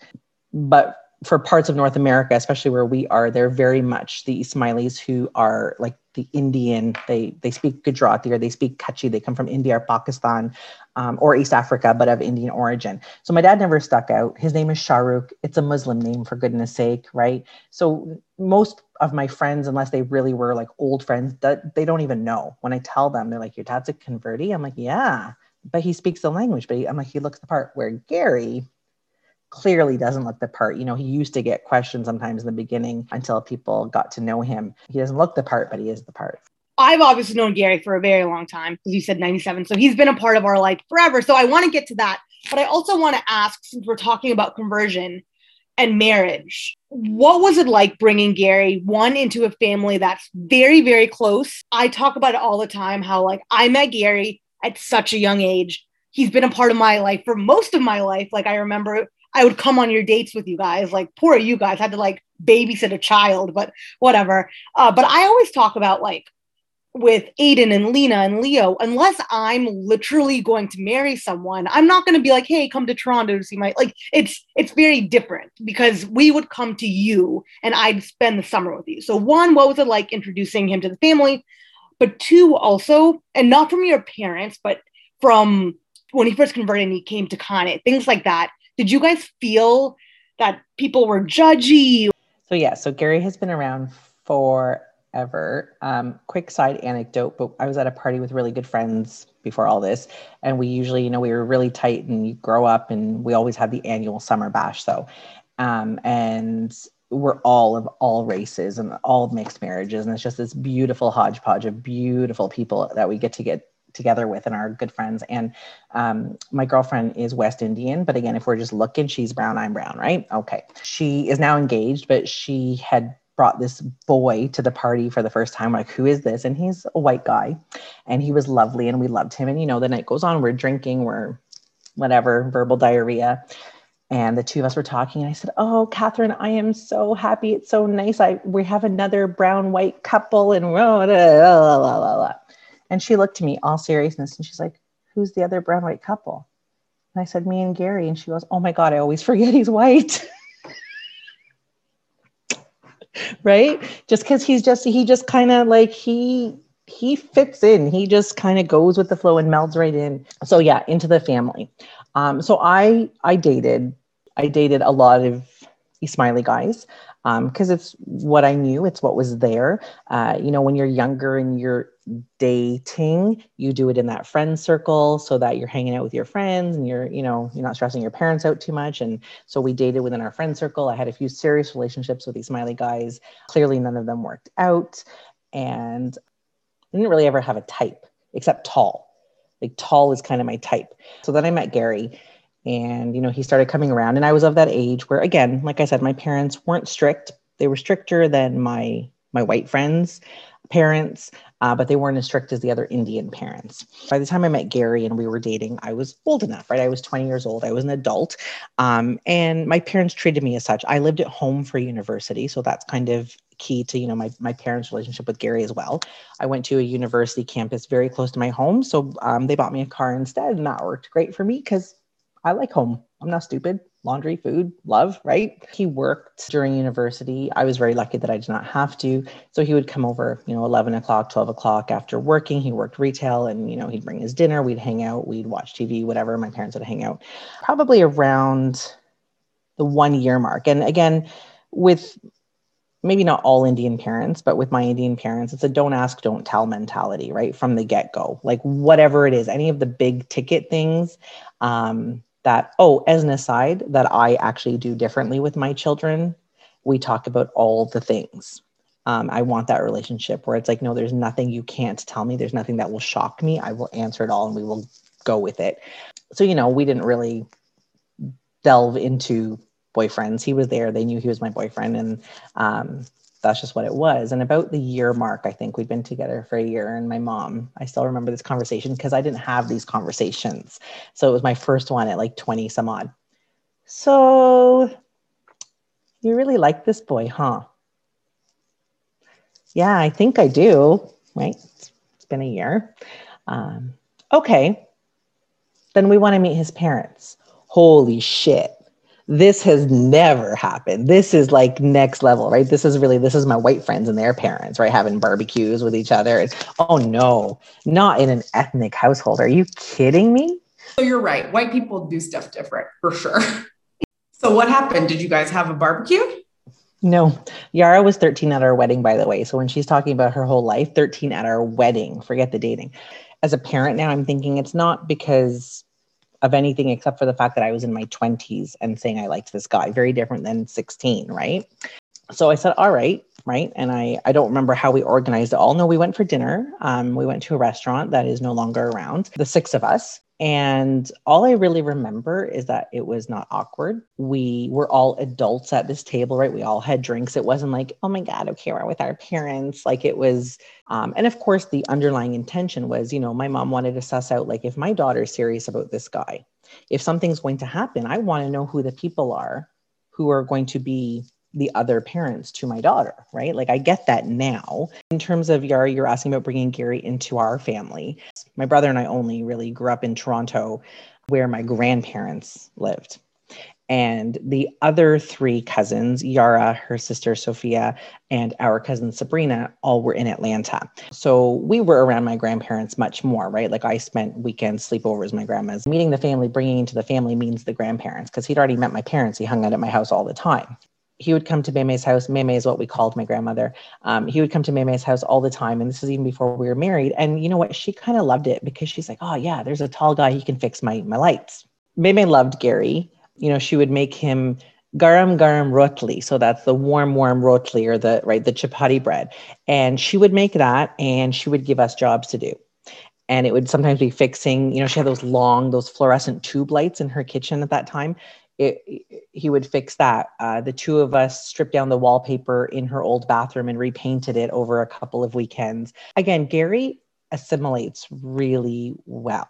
But for parts of North America, especially where we are, they're very much the Ismailis who are like the Indian. They they speak Gujarati or they speak Kutchi. They come from India or Pakistan um, or East Africa, but of Indian origin. So my dad never stuck out. His name is Shahrukh. It's a Muslim name, for goodness sake, right? So most of my friends, unless they really were like old friends, that they don't even know. When I tell them, they're like, "Your dad's a converti." I'm like, "Yeah." But he speaks the language, but he, I'm like, he looks the part. Where Gary, clearly doesn't look the part. You know, he used to get questions sometimes in the beginning until people got to know him. He doesn't look the part, but he is the part. I've obviously known Gary for a very long time because you said 97. So he's been a part of our life forever. So I want to get to that. But I also want to ask since we're talking about conversion and marriage, what was it like bringing Gary, one, into a family that's very, very close? I talk about it all the time how, like, I met Gary at such a young age. He's been a part of my life for most of my life. Like, I remember I would come on your dates with you guys. Like, poor you guys had to like babysit a child, but whatever. Uh, but I always talk about like with Aiden and Lena and Leo, unless I'm literally going to marry someone, I'm not going to be like, hey, come to Toronto to see my like. It's it's very different because we would come to you and I'd spend the summer with you. So one, what was it like introducing him to the family? But two, also, and not from your parents, but from when he first converted and he came to Khana, things like that did you guys feel that people were judgy? So yeah, so Gary has been around forever. Um, quick side anecdote, but I was at a party with really good friends before all this, and we usually, you know, we were really tight, and you grow up, and we always had the annual summer bash. So, um, and we're all of all races and all mixed marriages and it's just this beautiful hodgepodge of beautiful people that we get to get together with and are good friends. And um, my girlfriend is west indian but again if we're just looking she's brown i'm brown right? Okay. She is now engaged but she had brought this boy to the party for the first time. Like who is this? And he's a white guy and he was lovely and we loved him. And you know the night goes on we're drinking we're whatever verbal diarrhea. And the two of us were talking and i said oh catherine i am so happy. It's so nice. I we have another brown white couple and blah, blah, blah, and she looked to me all seriousness and she's like who's the other brown white couple? And i said me and gary. And she goes oh my god i always forget he's white. Right? Just because he's just he just kind of like he he fits in. He just kind of goes with the flow and melds right in. So yeah into the family. Um, so I I dated I dated a lot of Ismaili guys because um, it's what I knew, it's what was there. Uh, you know, when you're younger and you're dating, you do it in that friend circle so that you're hanging out with your friends and you're, you know, you're not stressing your parents out too much. And so we dated within our friend circle. I had a few serious relationships with these Ismaili guys. Clearly, none of them worked out, and I didn't really ever have a type except tall like tall is kind of my type. So then I met Gary and you know he started coming around and I was of that age where again, like I said my parents weren't strict. They were stricter than my my white friends parents, uh, but they weren't as strict as the other Indian parents. By the time I met Gary and we were dating, I was old enough, right? I was 20 years old. I was an adult. Um, and my parents treated me as such. I lived at home for university. So that's kind of key to you know my, my parents relationship with gary as well i went to a university campus very close to my home so um, they bought me a car instead and that worked great for me because i like home. I'm not stupid. Laundry food love right? He worked during university. I was very lucky that i did not have to. So he would come over you know 11 o'clock 12 o'clock after working. He worked retail and you know he'd bring his dinner. We'd hang out. We'd watch tv whatever. My parents would hang out. Probably around the one year mark. And again with maybe not all Indian parents, but with my Indian parents, it's a don't ask, don't tell mentality, right? From the get go. Like, whatever it is, any of the big ticket things um, that, oh, as an aside, that I actually do differently with my children, we talk about all the things. Um, I want that relationship where it's like, no, there's nothing you can't tell me. There's nothing that will shock me. I will answer it all and we will go with it. So, you know, we didn't really delve into boyfriends. He was there. They knew he was my boyfriend. And um, that's just what it was. And about the year mark, I think we'd been together for a year. And my mom, I still remember this conversation because I didn't have these conversations. So it was my first one at like 20 some odd. So you really like this boy, huh? Yeah, I think I do. Right? It's been a year. Um, okay. Then we want to meet his parents. Holy shit this has never happened. This is like next level, right? This is really this is my white friends and their parents, right? Having barbecues with each other. And oh no, not in an ethnic household. Are you kidding me? So you're right. White people do stuff different for sure. so what happened? Did you guys have a barbecue? No, Yarah was 13 at our wedding, by the way. So when she's talking about her whole life, 13 at our wedding, forget the dating. As a parent now, I'm thinking it's not because of anything except for the fact that I was in my 20s and saying I liked this guy, very different than 16, right? So I said, all right, right. And I, I don't remember how we organized it all. No, we went for dinner. Um, we went to a restaurant that is no longer around, the six of us. And all I really remember is that it was not awkward. We were all adults at this table, right? We all had drinks. It wasn't like, oh my God, okay, we're with our parents. Like it was, um, and of course, the underlying intention was, you know, my mom wanted to suss out, like, if my daughter's serious about this guy, if something's going to happen, I want to know who the people are who are going to be the other parents to my daughter, right? Like I get that now. In terms of Yarah, you're asking about bringing Gary into our family. My brother and I only really grew up in Toronto where my grandparents lived. And the other three cousins, Yarah, her sister Sophia, and our cousin Sabrina, all were in Atlanta. So we were around my grandparents much more, right? Like I spent weekends, sleepovers, my grandma's. Meeting the family, bringing into the family means the grandparents, because he'd already met my parents. He hung out at my house all the time he would come to Meme's house. Meme is what we called my grandmother. Um, he would come to Meme's house all the time. And this is even before we were married. And you know what? She kind of loved it because she's like, oh, yeah, there's a tall guy. He can fix my, my lights. Meme loved Gary. You know, she would make him garam garam rotli. So that's the warm, warm rotli or the right, the chapati bread. And she would make that and she would give us jobs to do. And it would sometimes be fixing, you know, she had those long, those fluorescent tube lights in her kitchen at that time. It, he would fix that. Uh, the two of us stripped down the wallpaper in her old bathroom and repainted it over a couple of weekends. Again, Gary assimilates really well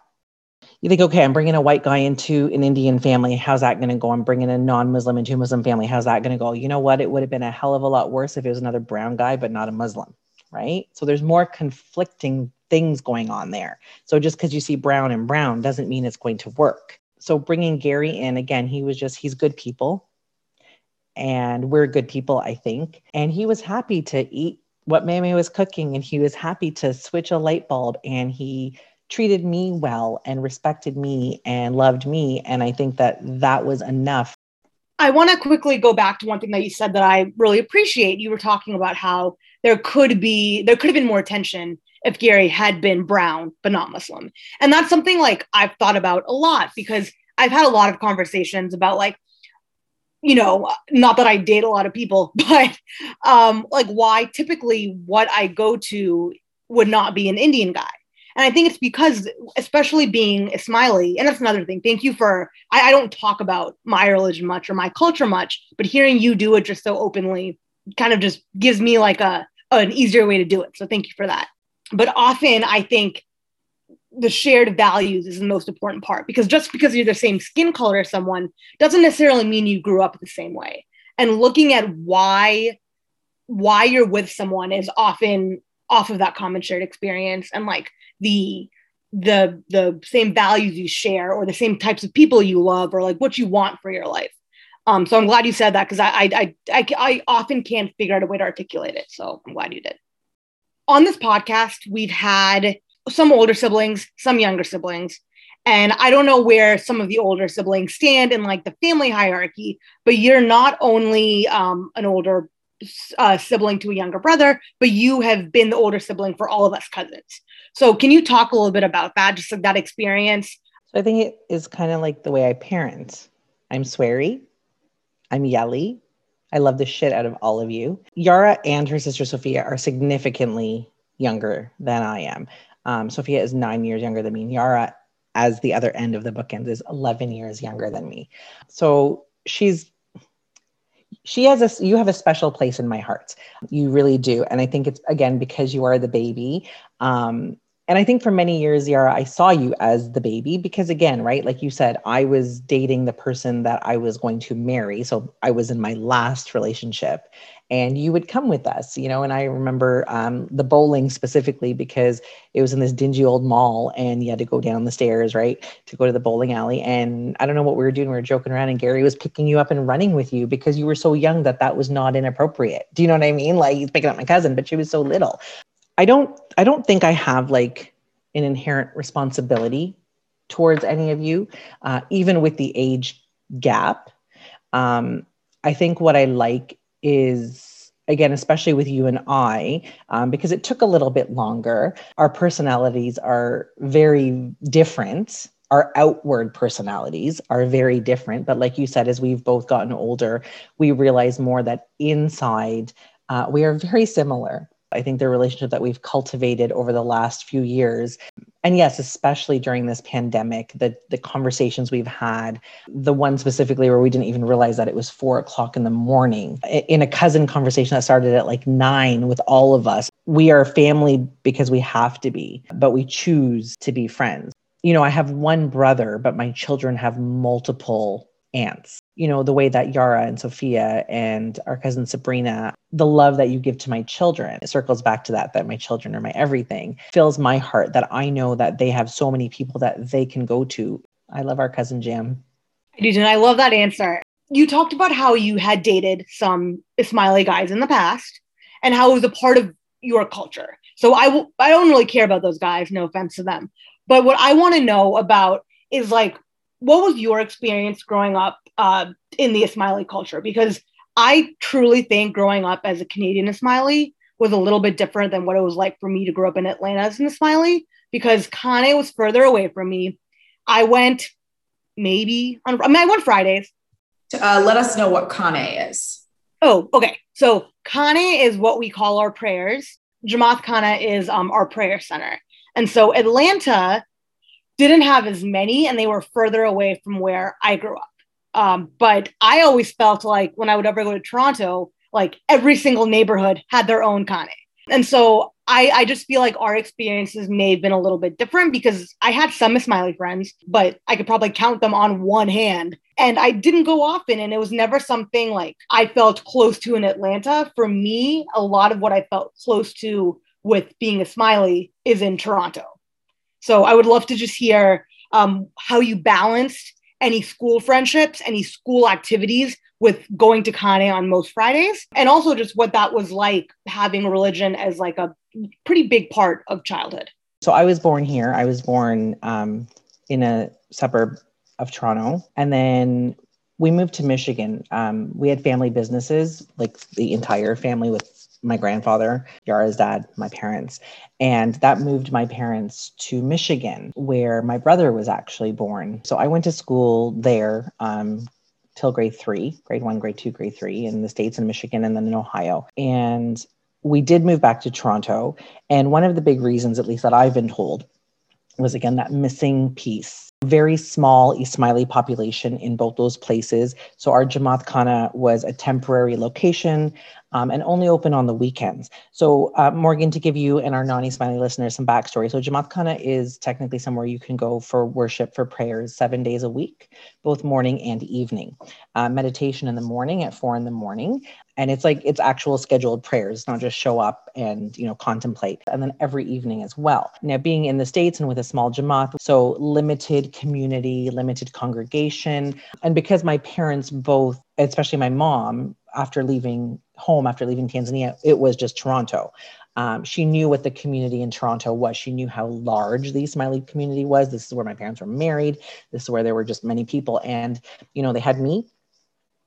you think, okay, I'm bringing a white guy into an Indian family. How's that going to go? I'm bringing a non Muslim into a Muslim family. How's that going to go? You know what? It would have been a hell of a lot worse if it was another brown guy, but not a Muslim, right? So there's more conflicting things going on there. So just because you see brown and brown doesn't mean it's going to work. So bringing Gary in, again, he was just, he's good people. And we're good people, I think. And he was happy to eat what Meme was cooking and he was happy to switch a light bulb and he treated me well and respected me and loved me. And I think that that was enough. I want to quickly go back to one thing that you said that I really appreciate. You were talking about how there could be, there could have been more tension if Gary had been brown, but not Muslim. And that's something like I've thought about a lot because I've had a lot of conversations about like, you know, not that I date a lot of people, but um, like why typically what I go to would not be an Indian guy. And I think it's because, especially being Ismaili, and that's another thing. Thank you for, I, I don't talk about my religion much or my culture much, but hearing you do it just so openly kind of just gives me like a, an easier way to do it. So thank you for that. But often I think the shared values is the most important part because just because you're the same skin color as someone doesn't necessarily mean you grew up the same way. And looking at why why you're with someone is often off of that common shared experience and like the the the same values you share or the same types of people you love or like what you want for your life. Um, so i'm glad you said that because I, I i i often can't figure out a way to articulate it. So i'm glad you did on this podcast we've had some older siblings some younger siblings and i don't know where some of the older siblings stand in like the family hierarchy but you're not only um, an older uh, sibling to a younger brother, but you have been the older sibling for all of us cousins. So, can you talk a little bit about that, just like that experience? So, I think it is kind of like the way I parent. I'm sweary, I'm yelly. I love the shit out of all of you. Yarah and her sister Sophia are significantly younger than I am. Um, Sophia is nine years younger than me. Yarah, as the other end of the bookend, is 11 years younger than me. So she's she has a you have a special place in my heart you really do and i think it's again because you are the baby um, and I think for many years, Yarah, I saw you as the baby because, again, right, like you said, I was dating the person that I was going to marry. So I was in my last relationship, and you would come with us, you know. And I remember um, the bowling specifically because it was in this dingy old mall, and you had to go down the stairs, right, to go to the bowling alley. And I don't know what we were doing. We were joking around, and Gary was picking you up and running with you because you were so young that that was not inappropriate. Do you know what I mean? Like he's picking up my cousin, but she was so little. I don't I don't think I have like an inherent responsibility towards any of you, uh, even with the age gap. Um, I think what I like is again, especially with you and I, um, because it took a little bit longer. Our personalities are very different. Our outward personalities are very different. But like you said, as we've both gotten older, we realize more that inside uh, we are very similar. I think the relationship that we've cultivated over the last few years, and yes, especially during this pandemic, the the conversations we've had, the one specifically where we didn't even realize that it was four o'clock in the morning, in a cousin conversation that started at like nine with all of us. We are family because we have to be, but we choose to be friends. You know, I have one brother, but my children have multiple aunts you know, the way that Yarah and Sophia and our cousin Sabrina, the love that you give to my children, it circles back to that, that my children are my everything, fills my heart that I know that they have so many people that they can go to. I love our cousin Jim. I do, and I love that answer. You talked about how you had dated some Ismaili guys in the past and how it was a part of your culture. So I w- I don't really care about those guys, no offense to them. But what I want to know about is like, what was your experience growing up uh, in the Ismaili culture because I truly think growing up as a Canadian Ismaili was a little bit different than what it was like for me to grow up in Atlanta as an Ismaili because Khane was further away from me. I went maybe on, I mean, I went Fridays, uh, let us know what Khane is. Oh, okay. So Khane is what we call our prayers. Jamaat Khana is um, our prayer center. And so Atlanta didn't have as many and they were further away from where I grew up. Um, but I always felt like when I would ever go to Toronto, like every single neighborhood had their own Khane. And so I, I just feel like our experiences may have been a little bit different because I had some Ismaili friends, but I could probably count them on one hand. And I didn't go often, and it was never something like I felt close to in Atlanta. For me, a lot of what I felt close to with being Ismaili is in Toronto. So I would love to just hear um, how you balanced any school friendships, any school activities with going to Khane on most Fridays, and also just what that was like having religion as like a pretty big part of childhood. So I was born here. I was born um, in a suburb of Toronto, and then we moved to Michigan. Um, we had family businesses, like the entire family with my grandfather, Yara's dad, my parents. And that moved my parents to Michigan, where my brother was actually born. So I went to school there um, till grade three, grade one, grade two, grade three in the States in Michigan and then in Ohio. And we did move back to Toronto. And one of the big reasons, at least that I've been told, was again that missing piece. Very small Ismaili population in both those places. So our Jamaat Khana was a temporary location um, and only open on the weekends. So, uh, Morgan, to give you and our non Ismaili listeners some backstory. So, Jamaat Khana is technically somewhere you can go for worship, for prayers seven days a week, both morning and evening. Uh, meditation in the morning at four in the morning. And it's like it's actual scheduled prayers, not just show up and you know contemplate. And then every evening as well. Now, being in the States and with a small Jamaat, so limited community, limited congregation. And because my parents both, especially my mom, after leaving home, after leaving Tanzania, it was just Toronto. Um, she knew what the community in Toronto was. She knew how large the Ismaili community was. This is where my parents were married. This is where there were just many people. And, you know, they had me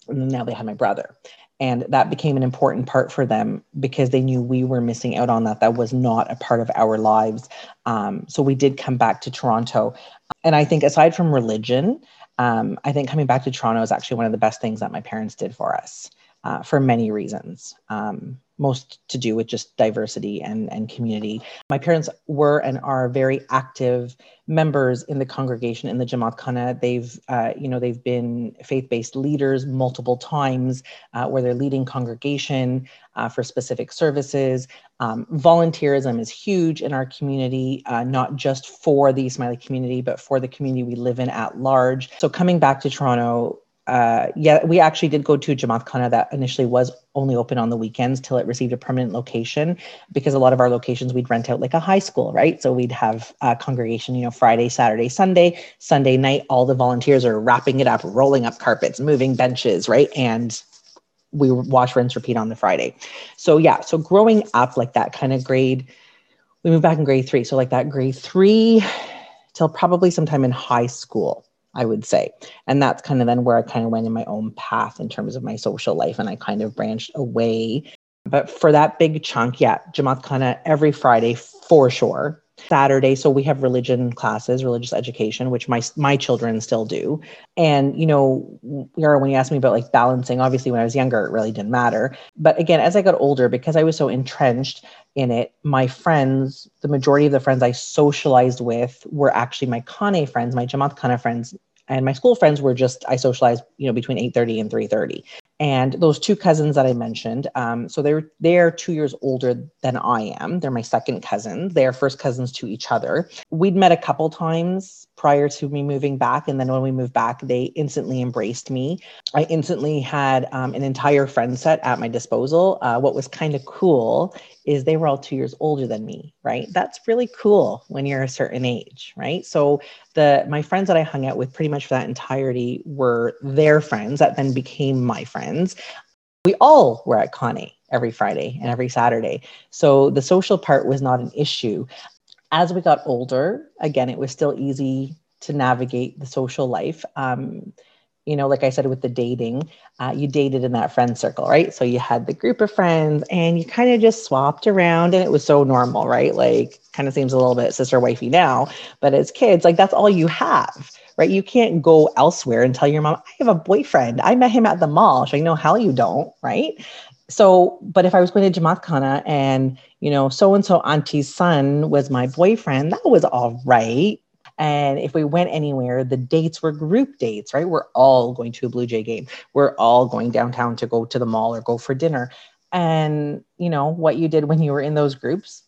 and now they had my brother. And that became an important part for them because they knew we were missing out on that. That was not a part of our lives. Um, so we did come back to Toronto. And I think aside from religion, um, I think coming back to Toronto is actually one of the best things that my parents did for us uh, for many reasons. Um, most to do with just diversity and, and community. My parents were and are very active members in the congregation in the Jamaat Khana. They've, uh, you know, they've been faith-based leaders multiple times uh, where they're leading congregation uh, for specific services. Um, volunteerism is huge in our community, uh, not just for the Ismaili community, but for the community we live in at large. So coming back to Toronto, uh, yeah, we actually did go to Jamaat Khana that initially was only open on the weekends till it received a permanent location because a lot of our locations we'd rent out like a high school, right? So we'd have a congregation, you know, Friday, Saturday, Sunday, Sunday night, all the volunteers are wrapping it up, rolling up carpets, moving benches, right? And we wash, rinse, repeat on the Friday. So yeah, so growing up like that kind of grade, we moved back in grade three. So like that grade three till probably sometime in high school I would say. And that's kind of then where I kind of went in my own path in terms of my social life and I kind of branched away. But for that big chunk, yeah, Jamaat Khana every Friday for sure. Saturday, so we have religion classes, religious education, which my my children still do. And you know, Yarah, when you asked me about like balancing, obviously when I was younger, it really didn't matter. But again, as I got older, because I was so entrenched in it, my friends, the majority of the friends I socialized with were actually my Khane friends, my Jamaat Khana friends, and my school friends were just I socialized, you know, between 8:30 and 3:30 and those two cousins that I mentioned, um, so they're they're two years older than I am. They're my second cousins. They are first cousins to each other. We'd met a couple times prior to me moving back, and then when we moved back, they instantly embraced me. I instantly had um, an entire friend set at my disposal. Uh, what was kind of cool is they were all two years older than me, right? That's really cool when you're a certain age, right? So the my friends that I hung out with pretty much for that entirety were their friends that then became my friends. We all were at Khane every Friday and every Saturday. So the social part was not an issue. As we got older, again, it was still easy to navigate the social life. Um, you know, like I said with the dating, uh, you dated in that friend circle, right? So you had the group of friends and you kind of just swapped around and it was so normal, right? Like, kind of seems a little bit sister wifey now, but as kids, like that's all you have, right? You can't go elsewhere and tell your mom, I have a boyfriend. I met him at the mall. She's like, no, hell you don't, right? So, but if I was going to Jamaat and, you know, so and so auntie's son was my boyfriend, that was all right. And if we went anywhere, the dates were group dates, right? We're all going to a Blue Jay game. We're all going downtown to go to the mall or go for dinner. And, you know, what you did when you were in those groups,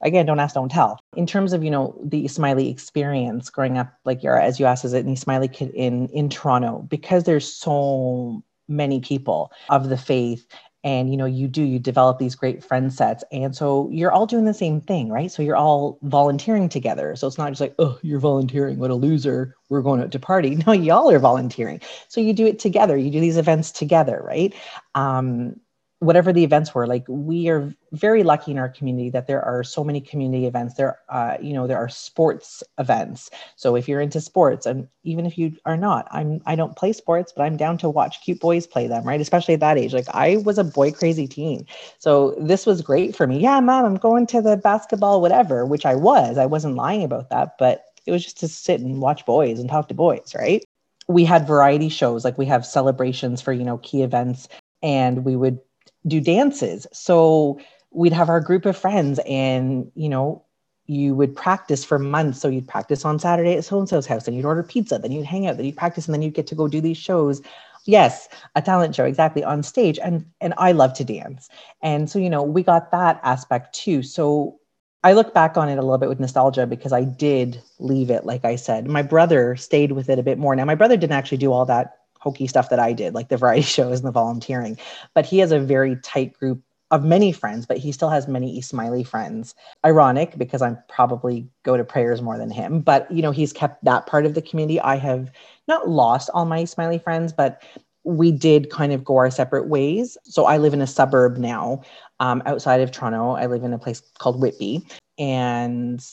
again, don't ask, don't tell. In terms of, you know, the Ismaili experience growing up, like you're, as you asked, it an Ismaili kid in, in Toronto? Because there's so many people of the faith and you know you do you develop these great friend sets and so you're all doing the same thing right? So you're all volunteering together. So it's not just like oh you're volunteering what a loser we're going out to party. No y'all are volunteering. So you do it together you do these events together right? Um, whatever the events were like we are very lucky in our community that there are so many community events. There uh, you know there are sports events. So if you're into sports and even if you are not i'm i don't play sports but i'm down to watch cute boys play them right? Especially at that age. Like i was a boy crazy teen. So this was great for me. Yeah mom i'm going to the basketball whatever which i was. I wasn't lying about that but it was just to sit and watch boys and talk to boys right? We had variety shows. Like we have celebrations for you know key events and we would do dances. So we'd have our group of friends and, you know, you would practice for months. So you'd practice on Saturday at so and so's house, and you'd order pizza, then you'd hang out, then you'd practice, and then you'd get to go do these shows. Yes, a talent show, exactly on stage. And and I love to dance. And so, you know, we got that aspect too. So I look back on it a little bit with nostalgia because I did leave it, like I said. My brother stayed with it a bit more. Now, my brother didn't actually do all that hokey stuff that I did, like the variety shows and the volunteering. But he has a very tight group of many friends, but he still has many Ismaili friends. Ironic because I'm probably go to prayers more than him, but you know, he's kept that part of the community. I have not lost all my Ismaili friends, but we did kind of go our separate ways. So I live in a suburb now um, outside of Toronto. I live in a place called Whitby. And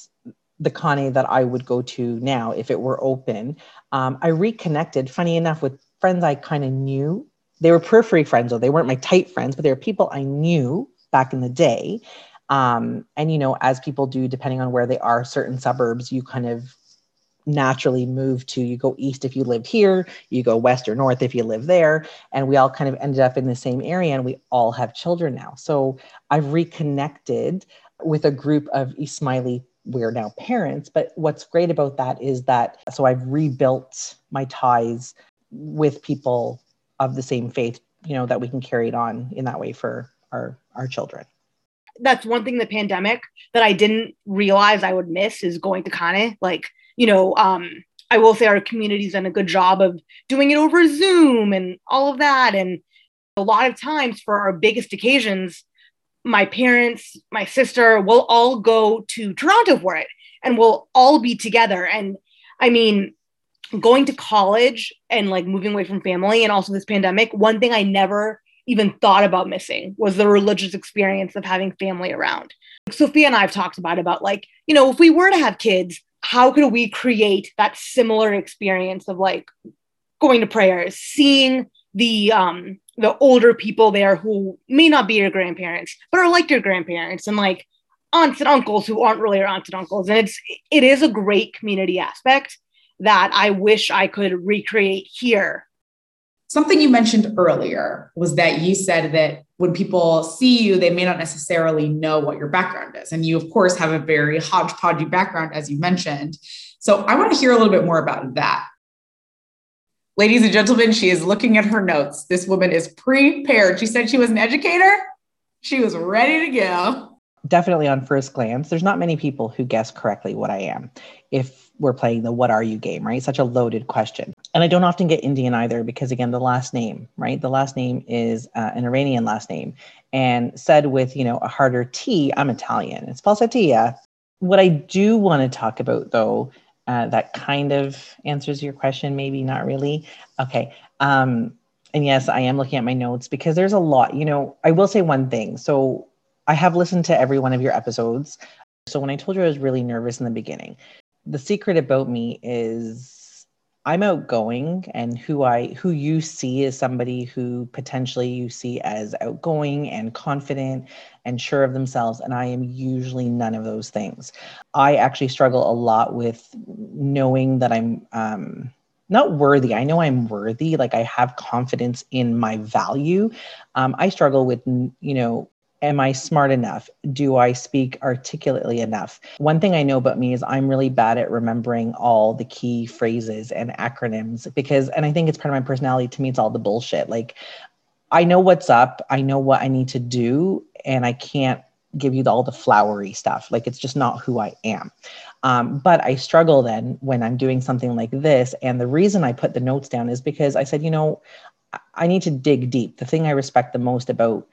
the Khane that I would go to now, if it were open, um, I reconnected, funny enough, with friends I kind of knew. They were periphery friends, though they weren't my tight friends, but they were people I knew back in the day. Um, and you know, as people do, depending on where they are, certain suburbs, you kind of naturally move to. You go east if you lived here, you go west or north if you live there, and we all kind of ended up in the same area, and we all have children now. So I've reconnected with a group of Ismaili we're now parents. But what's great about that is that so I've rebuilt my ties with people of the same faith, you know, that we can carry it on in that way for our our children. That's one thing the pandemic that I didn't realize I would miss is going to Khane. Like, you know, um, I will say our community's done a good job of doing it over Zoom and all of that. And a lot of times for our biggest occasions, my parents, my sister will all go to Toronto for it and we'll all be together. And I mean, going to college and like moving away from family and also this pandemic, one thing I never even thought about missing was the religious experience of having family around. Sophia and I have talked about about like, you know, if we were to have kids, how could we create that similar experience of like going to prayers, seeing the um the older people there who may not be your grandparents, but are like your grandparents and like aunts and uncles who aren't really your aunts and uncles. And it's it is a great community aspect that I wish I could recreate here. Something you mentioned earlier was that you said that when people see you, they may not necessarily know what your background is. And you, of course, have a very hodgepodgey background, as you mentioned. So I want to hear a little bit more about that. Ladies and gentlemen, she is looking at her notes. This woman is prepared. She said she was an educator. She was ready to go definitely on first glance, there's not many people who guess correctly what I am if we're playing the what are you game, right? Such a loaded question. And I don't often get Indian either because, again, the last name, right? The last name is uh, an Iranian last name. And said with, you know, a harder T, I'm Italian. It's Falsettia. What I do want to talk about, though, uh, that kind of answers your question, maybe not really. Okay. Um, and yes, I am looking at my notes because there's a lot. You know, I will say one thing. So I have listened to every one of your episodes. So when I told you I was really nervous in the beginning, the secret about me is I'm outgoing and who I who you see is somebody who potentially you see as outgoing and confident and sure of themselves and I am usually none of those things. I actually struggle a lot with knowing that I'm um not worthy. I know I'm worthy. Like I have confidence in my value. Um, I struggle with, you know, am I smart enough? Do I speak articulately enough? One thing I know about me is I'm really bad at remembering all the key phrases and acronyms because, and I think it's part of my personality. To me, it's all the bullshit. Like I know what's up, I know what I need to do, and I can't give you all the flowery stuff. Like it's just not who I am. Um, but I struggle then when I'm doing something like this. And the reason I put the notes down is because I said, you know, I need to dig deep. The thing I respect the most about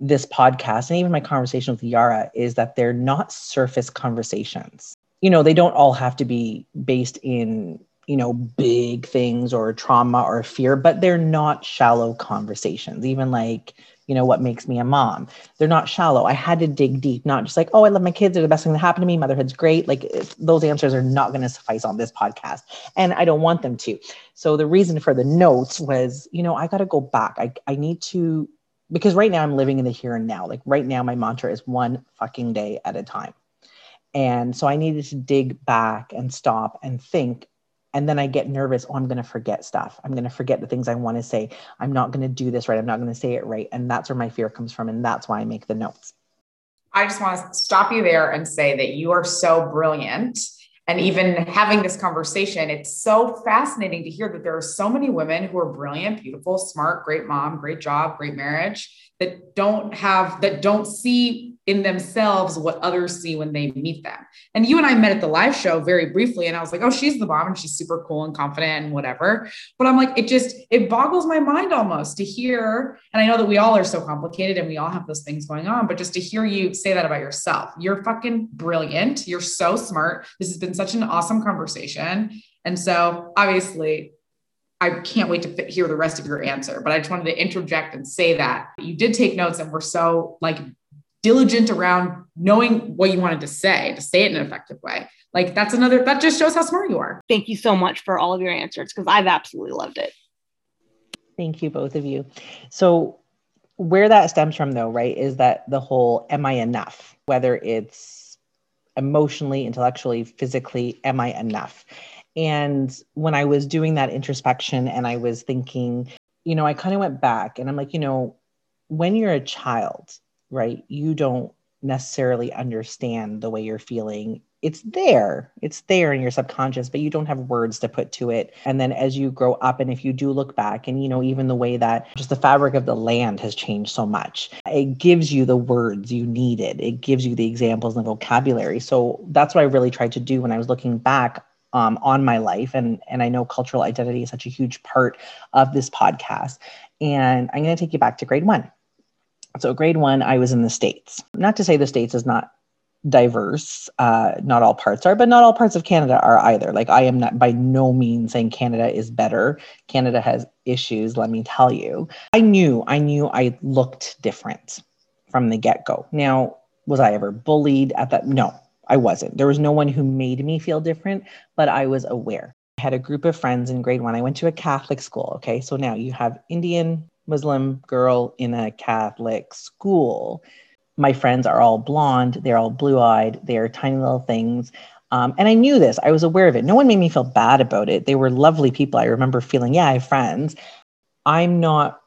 this podcast and even my conversation with Yarah is that they're not surface conversations. You know, they don't all have to be based in, you know, big things or trauma or fear, but they're not shallow conversations. Even like, you know, what makes me a mom. They're not shallow. I had to dig deep, not just like, oh, I love my kids. They're the best thing that happened to me. Motherhood's great. Like those answers are not going to suffice on this podcast. And I don't want them to. So the reason for the notes was, you know, I got to go back. I, I need to because right now I'm living in the here and now. Like right now, my mantra is one fucking day at a time. And so I needed to dig back and stop and think. And then I get nervous. Oh, I'm going to forget stuff. I'm going to forget the things I want to say. I'm not going to do this right. I'm not going to say it right. And that's where my fear comes from. And that's why I make the notes. I just want to stop you there and say that you are so brilliant and even having this conversation, it's so fascinating to hear that there are so many women who are brilliant, beautiful, smart, great mom, great job, great marriage that don't have, that don't see in themselves what others see when they meet them. And you and I met at the live show very briefly, and I was like, oh, she's the bomb and she's super cool and confident and whatever. But I'm like, it just, it boggles my mind almost to hear. And I know that we all are so complicated and we all have those things going on, but just to hear you say that about yourself, you're fucking brilliant. You're so smart. This has been such an awesome conversation. And so obviously, I can't wait to hear the rest of your answer, but I just wanted to interject and say that you did take notes and we're so like diligent around knowing what you wanted to say to say it in an effective way. Like that's another that just shows how smart you are. Thank you so much for all of your answers because i've absolutely loved it. Thank you both of you. So where that stems from though right is that the whole am i enough? Whether it's emotionally intellectually physically am i enough? And when i was doing that introspection and i was thinking you know i kind of went back and i'm like you know when you're a child right? You don't necessarily understand the way you're feeling. It's there, it's there in your subconscious, but you don't have words to put to it. And then as you grow up, and if you do look back, and you know, even the way that just the fabric of the land has changed so much, it gives you the words you needed, it gives you the examples and the vocabulary. So that's what I really tried to do when I was looking back um, on my life and and i know cultural identity is such a huge part of this podcast and i'm going to take you back to grade one so, grade one, I was in the States. Not to say the States is not diverse, uh, not all parts are, but not all parts of Canada are either. Like, I am not by no means saying Canada is better. Canada has issues, let me tell you. I knew, I knew I looked different from the get go. Now, was I ever bullied at that? No, I wasn't. There was no one who made me feel different, but I was aware. I had a group of friends in grade one. I went to a Catholic school. Okay. So now you have Indian, Muslim girl in a Catholic school. My friends are all blonde, they're all blue eyed, they're tiny little things. Um, and I knew this, I was aware of it. No one made me feel bad about it. They were lovely people. I remember feeling, yeah, I have friends. I'm not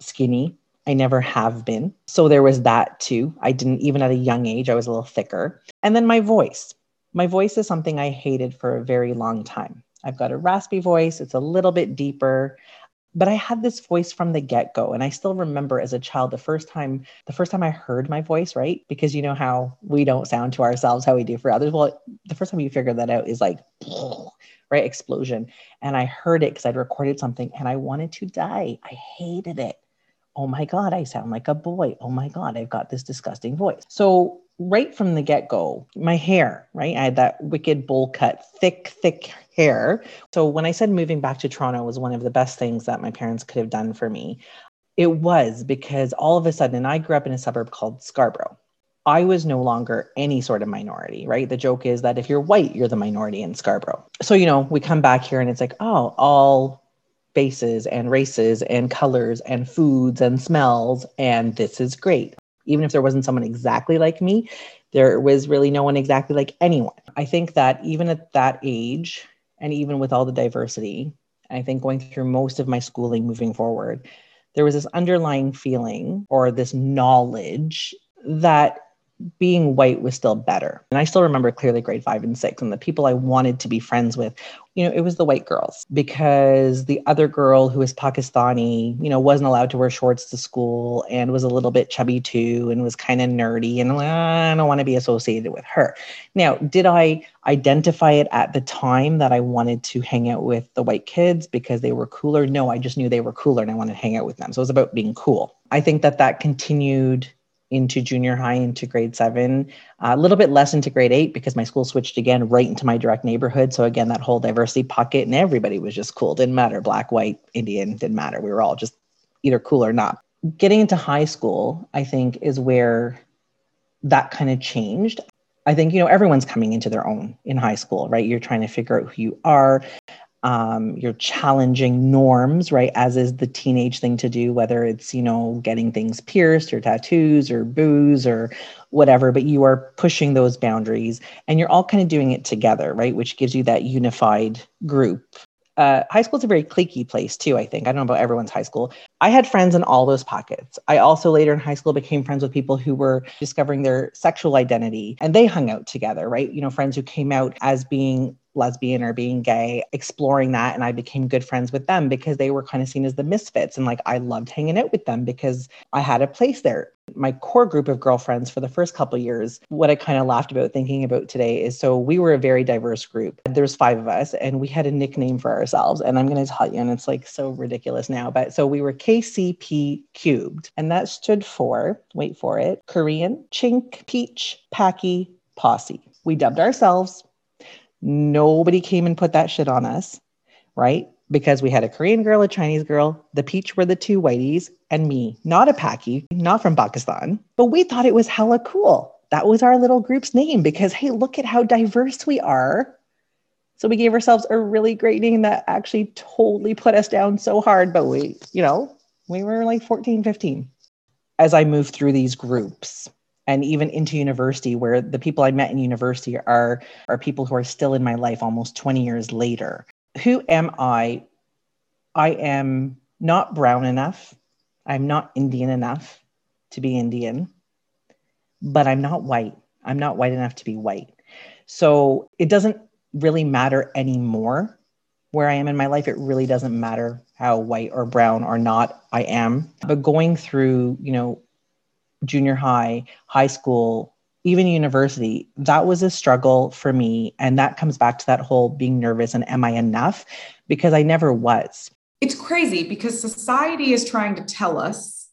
skinny. I never have been. So there was that too. I didn't, even at a young age, I was a little thicker. And then my voice. My voice is something I hated for a very long time. I've got a raspy voice, it's a little bit deeper but I had this voice from the get go. And I still remember as a child, the first time, the first time I heard my voice, right? Because you know how we don't sound to ourselves how we do for others. Well, the first time you figure that out is like, right? Explosion. And I heard it because I'd recorded something and I wanted to die. I hated it. Oh my God, I sound like a boy. Oh my God, I've got this disgusting voice. So right from the get go, my hair, right? I had that wicked bowl cut, thick, thick So when I said moving back to Toronto was one of the best things that my parents could have done for me, it was because all of a sudden, and I grew up in a suburb called Scarborough. I was no longer any sort of minority, right? The joke is that if you're white, you're the minority in Scarborough. So, you know, we come back here and it's like, oh, all faces and races and colors and foods and smells. And this is great even if there wasn't someone exactly like me, there was really no one exactly like anyone. I think that even at that age, and even with all the diversity, I think going through most of my schooling moving forward, there was this underlying feeling or this knowledge that being white was still better. And I still remember clearly grade five and six, and the people I wanted to be friends with, you know, it was the white girls because the other girl who was Pakistani, you know, wasn't allowed to wear shorts to school and was a little bit chubby too and was kind of nerdy. And I don't want to be associated with her. Now, did I identify it at the time that I wanted to hang out with the white kids because they were cooler? No, I just knew they were cooler and I wanted to hang out with them. So it was about being cool. I think that that continued into junior high into grade seven a little bit less into grade eight because my school switched again right into my direct neighborhood. So again that whole diversity pocket and everybody was just cool. Didn't matter black white indian didn't matter. We were all just either cool or not. Getting into high school i think is where that kind of changed. I think you know everyone's coming into their own in high school, right? You're trying to figure out who you are um, you're challenging norms, right? As is the teenage thing to do, whether it's, you know, getting things pierced or tattoos or booze or whatever, but you are pushing those boundaries and you're all kind of doing it together, right? Which gives you that unified group. Uh, high school is a very cliquey place too, I think. I don't know about everyone's high school. I had friends in all those pockets. I also later in high school became friends with people who were discovering their sexual identity and they hung out together, right? You know, friends who came out as being lesbian or being gay, exploring that. And I became good friends with them because they were kind of seen as the misfits. And like I loved hanging out with them because I had a place there. My core group of girlfriends for the first couple years, what I kind of laughed about thinking about today is so we were a very diverse group. There's five of us and we had a nickname for ourselves. And I'm going to tell you, and it's like so ridiculous now, but so we were KCP cubed. And that stood for, wait for it, Korean, Chink, Peach, Packy, Posse. We dubbed ourselves Nobody came and put that shit on us, right? Because we had a Korean girl, a Chinese girl, the peach were the two whiteys, and me, not a Paki, not from Pakistan. But we thought it was hella cool. That was our little group's name because, hey, look at how diverse we are. So we gave ourselves a really great name that actually totally put us down so hard. But we, you know, we were like 14, 15. As I moved through these groups, and even into university where the people i met in university are are people who are still in my life almost 20 years later. Who am i? I am not brown enough. I'm not indian enough to be indian but i'm not white. I'm not white enough to be white. So it doesn't really matter anymore where i am in my life. It really doesn't matter how white or brown or not i am. But going through you know junior high, high school, even university, that was a struggle for me. And that comes back to that whole being nervous and am I enough? Because I never was. It's crazy because society is trying to tell us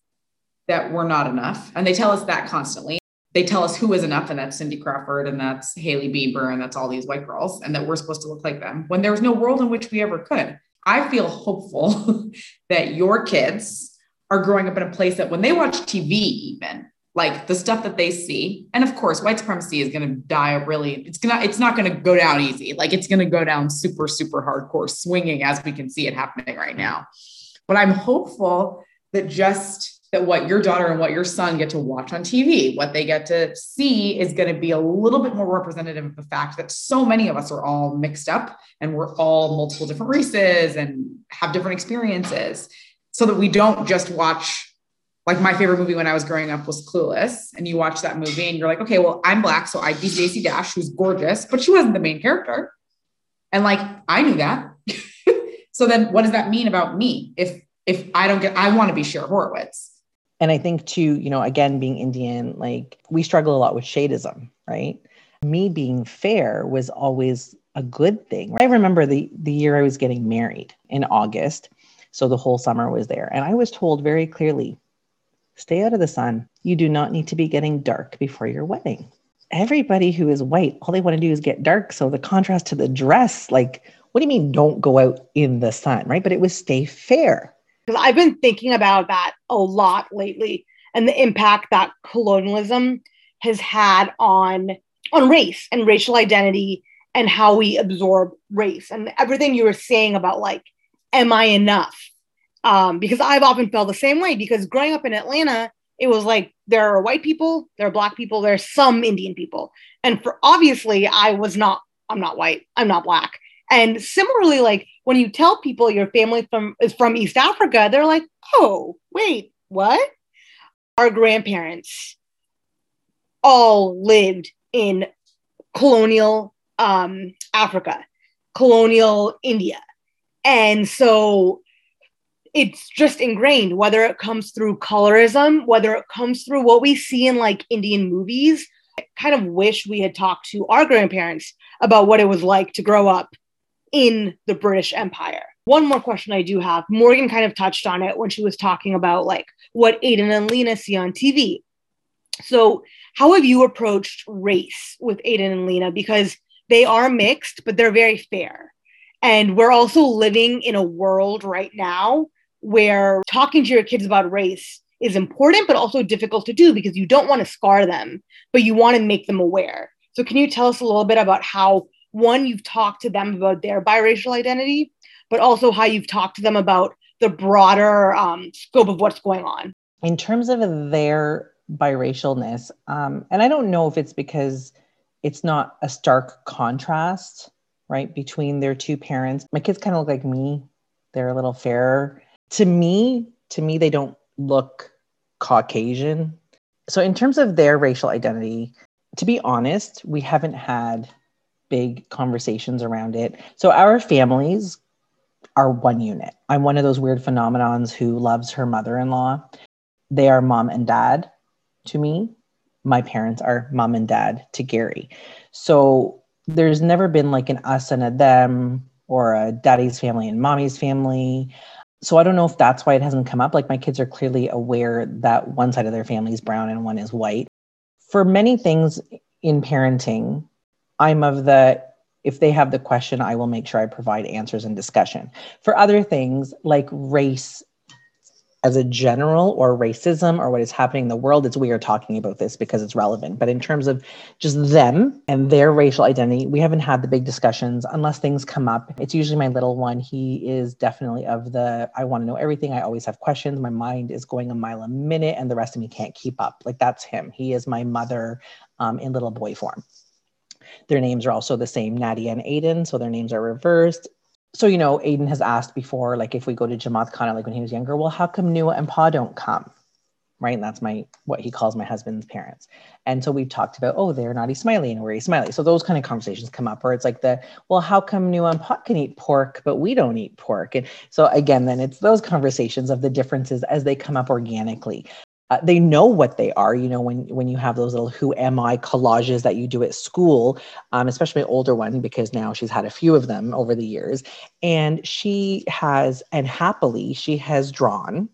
that we're not enough. And they tell us that constantly. They tell us who is enough, and that's Cindy Crawford, and that's Haley Bieber, and that's all these white girls, and that we're supposed to look like them when there was no world in which we ever could. I feel hopeful that your kids are growing up in a place that when they watch TV, even like the stuff that they see, and of course, white supremacy is going to die really, it's gonna, it's not going to go down easy. Like it's going to go down super, super hardcore, swinging as we can see it happening right now. But I'm hopeful that just that what your daughter and what your son get to watch on TV, what they get to see is going to be a little bit more representative of the fact that so many of us are all mixed up and we're all multiple different races and have different experiences so that we don't just watch like my favorite movie when I was growing up was Clueless. And you watch that movie and you're like, okay, well, I'm black, so I'd be Stacey Dash, who's gorgeous, but she wasn't the main character. And like I knew that. so then what does that mean about me? If if I don't get I want to be Cher Horowitz. And I think too, you know, again, being Indian, like we struggle a lot with shadeism, right? Me being fair was always a good thing. I remember the the year I was getting married in August so the whole summer was there. And I was told very clearly stay out of the sun. You do not need to be getting dark before your wedding. Everybody who is white, all they want to do is get dark. So the contrast to the dress, like, what do you mean don't go out in the sun, right? But it was stay fair. I've been thinking about that a lot lately and the impact that colonialism has had on on race and racial identity and how we absorb race and everything you were saying about like am I enough? Um, because I've often felt the same way because growing up in Atlanta, it was like there are white people, there are black people, there's some Indian people. And for obviously I was not, I'm not white, I'm not black. And similarly, like when you tell people your family from is from East Africa, they're like, oh, wait, what? Our grandparents all lived in colonial um, Africa, colonial India. And so it's just ingrained, whether it comes through colorism, whether it comes through what we see in like Indian movies. I kind of wish we had talked to our grandparents about what it was like to grow up in the British Empire. One more question I do have. Morgan kind of touched on it when she was talking about like what Aiden and Lena see on TV. So, how have you approached race with Aiden and Lena? Because they are mixed, but they're very fair. And we're also living in a world right now where talking to your kids about race is important, but also difficult to do because you don't want to scar them, but you want to make them aware. So, can you tell us a little bit about how, one, you've talked to them about their biracial identity, but also how you've talked to them about the broader um, scope of what's going on? In terms of their biracialness, um, and I don't know if it's because it's not a stark contrast, right, between their two parents. My kids kind of look like me, they're a little fairer. To me, to me, they don't look Caucasian. So, in terms of their racial identity, to be honest, we haven't had big conversations around it. So, our families are one unit. I'm one of those weird phenomenons who loves her mother in law. They are mom and dad to me. My parents are mom and dad to Gary. So there's never been like an us and a them or a daddy's family and mommy's family. So I don't know if that's why it hasn't come up. Like my kids are clearly aware that one side of their family is brown and one is white. For many things in parenting, I'm of the if they have the question, I will make sure I provide answers and discussion. For other things like race as a general or racism or what is happening in the world, it's we are talking about this because it's relevant. But in terms of just them and their racial identity, we haven't had the big discussions unless things come up. It's usually my little one. He is definitely of the I want to know everything. I always have questions. My mind is going a mile a minute and the rest of me can't keep up. Like that's him. He is my mother um, in little boy form. Their names are also the same, Nadia and Aiden. So their names are reversed so you know aiden has asked before like if we go to jamaat khana like when he was younger well how come nua and pa don't come? Right? And that's my what he calls my husband's parents. And so we've talked about oh they're not Ismaili and we're Ismaili. So those kind of conversations come up where it's like the well how come nua and pa can eat pork but we don't eat pork? And so again then it's those conversations of the differences as they come up organically uh, they know what they are you know when when you have those little who am i collages that you do at school um, especially my older one because now she's had a few of them over the years. And she has and happily she has drawn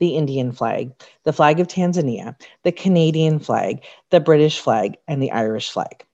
the indian flag the flag of tanzania the canadian flag the british flag and the irish flag.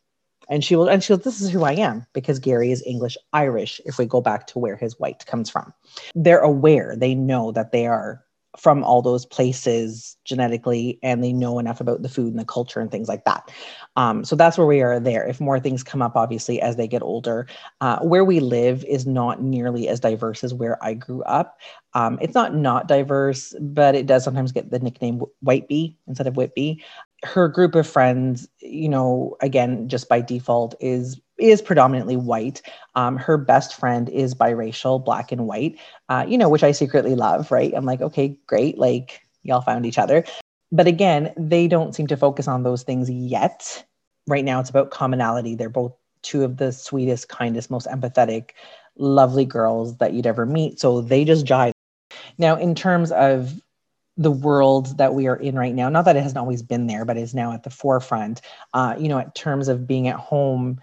And she will and she will this is who i am because gary is english irish if we go back to where his white comes from. They're aware they know that they are from all those places genetically and they know enough about the food and the culture and things like that. Um, so that's where we are there. If more things come up obviously as they get older uh, where we live is not nearly as diverse as where i grew up. Um, it's not not diverse but it does sometimes get the nickname whitebee instead of whitby her group of friends you know again just by default is is predominantly white. Um, her best friend is biracial, black and white, uh, you know, which I secretly love, right? I'm like, okay, great. Like, y'all found each other. But again, they don't seem to focus on those things yet. Right now, it's about commonality. They're both two of the sweetest, kindest, most empathetic, lovely girls that you'd ever meet. So they just jive. Now, in terms of the world that we are in right now, not that it hasn't always been there, but is now at the forefront, uh, you know, in terms of being at home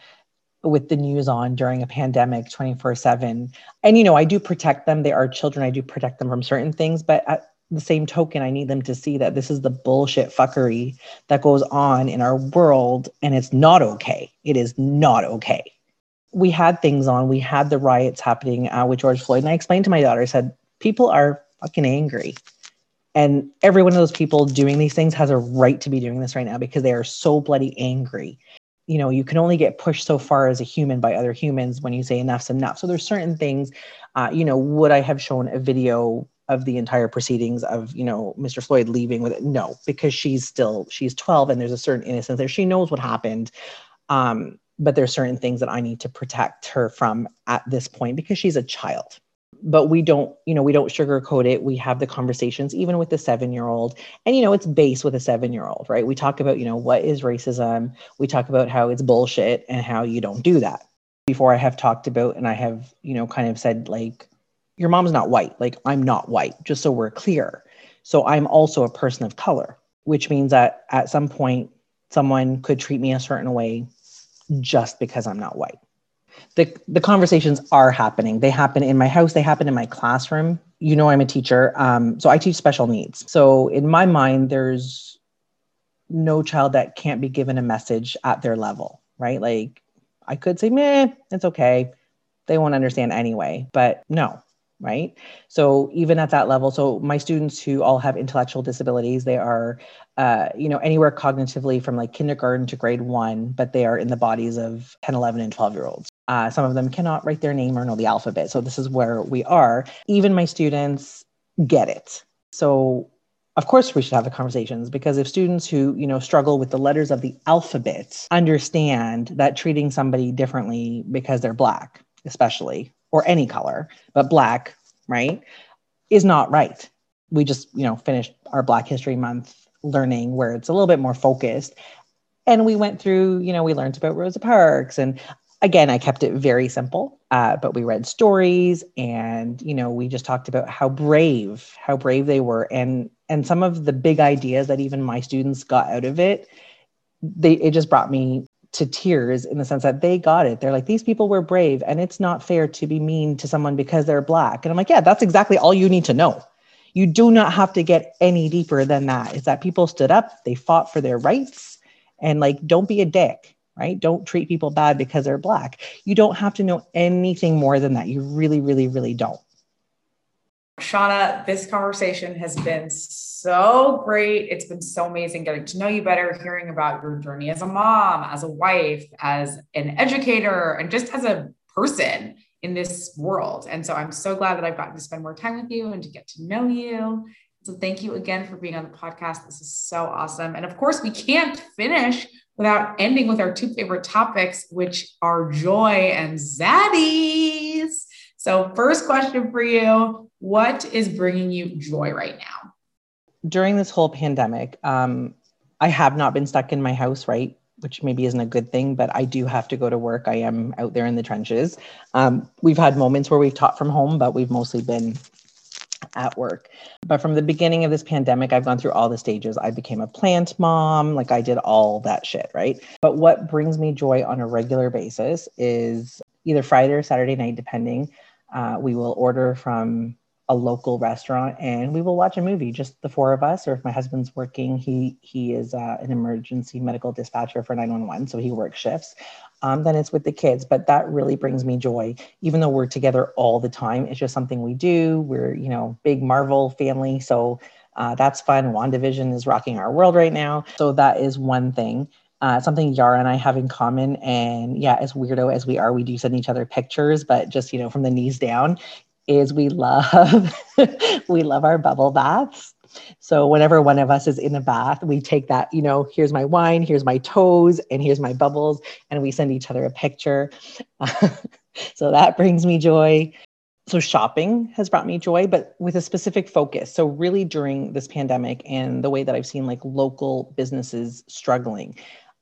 with the news on during a pandemic 24 7 and you know i do protect them. They are children. I do protect them from certain things. But at the same token i need them to see that this is the bullshit fuckery that goes on in our world and it's not okay. It is not okay. We had things on. We had the riots happening uh, with george floyd. And i explained to my daughter I said people are fucking angry. And every one of those people doing these things has a right to be doing this right now because they are so bloody angry you know you can only get pushed so far as a human by other humans when you say enough's enough. So there's certain things uh, you know would i have shown a video of the entire proceedings of you know mr floyd leaving with it? No because she's still she's 12 and there's a certain innocence there. She knows what happened um but there's certain things that I need to protect her from at this point because she's a child. But we don't, you know, we don't sugarcoat it. We have the conversations, even with the seven year old. And, you know, it's base with a seven year old, right? We talk about, you know, what is racism? We talk about how it's bullshit and how you don't do that. Before I have talked about, and I have, you know, kind of said, like, your mom's not white. Like, I'm not white, just so we're clear. So I'm also a person of color, which means that at some point, someone could treat me a certain way just because I'm not white. The, the conversations are happening. They happen in my house, they happen in my classroom. You know, I'm a teacher. Um, so I teach special needs. So in my mind, there's no child that can't be given a message at their level, right? Like I could say, meh, it's okay. They won't understand anyway. But no, right so even at that level so my students who all have intellectual disabilities they are uh, you know anywhere cognitively from like kindergarten to grade one but they are in the bodies of 10 11 and 12 year olds uh, some of them cannot write their name or know the alphabet so this is where we are even my students get it so of course we should have the conversations because if students who you know struggle with the letters of the alphabet understand that treating somebody differently because they're black especially or any color, but black, right, is not right. We just, you know, finished our Black History Month learning where it's a little bit more focused. And we went through, you know, we learned about Rosa Parks. And again, I kept it very simple, uh, but we read stories and, you know, we just talked about how brave, how brave they were. And, and some of the big ideas that even my students got out of it, they, it just brought me to tears in the sense that they got it. They're like, these people were brave, and it's not fair to be mean to someone because they're black. And I'm like, yeah, that's exactly all you need to know. You do not have to get any deeper than that. Is that people stood up, they fought for their rights, and like, don't be a dick, right? Don't treat people bad because they're black. You don't have to know anything more than that. You really, really, really don't. Shana, this conversation has been so great. It's been so amazing getting to know you better, hearing about your journey as a mom, as a wife, as an educator, and just as a person in this world. And so I'm so glad that I've gotten to spend more time with you and to get to know you. So thank you again for being on the podcast. This is so awesome. And of course, we can't finish without ending with our two favorite topics, which are joy and zaddies. So, first question for you What is bringing you joy right now? During this whole pandemic, um, I have not been stuck in my house, right? Which maybe isn't a good thing, but I do have to go to work. I am out there in the trenches. Um, we've had moments where we've taught from home, but we've mostly been at work. But from the beginning of this pandemic, I've gone through all the stages. I became a plant mom, like I did all that shit, right? But what brings me joy on a regular basis is either Friday or Saturday night, depending. Uh, we will order from a local restaurant and we will watch a movie just the four of us or if my husband's working he he is uh, an emergency medical dispatcher for 911 so he works shifts um, then it's with the kids but that really brings me joy even though we're together all the time it's just something we do we're you know big marvel family so uh, that's fun wandavision is rocking our world right now so that is one thing uh, something Yarah and I have in common. And yeah, as weirdo as we are, we do send each other pictures, but just, you know, from the knees down, is we love we love our bubble baths. So whenever one of us is in a bath, we take that, you know, here's my wine, here's my toes, and here's my bubbles, and we send each other a picture. so that brings me joy so shopping has brought me joy but with a specific focus so really during this pandemic and the way that i've seen like local businesses struggling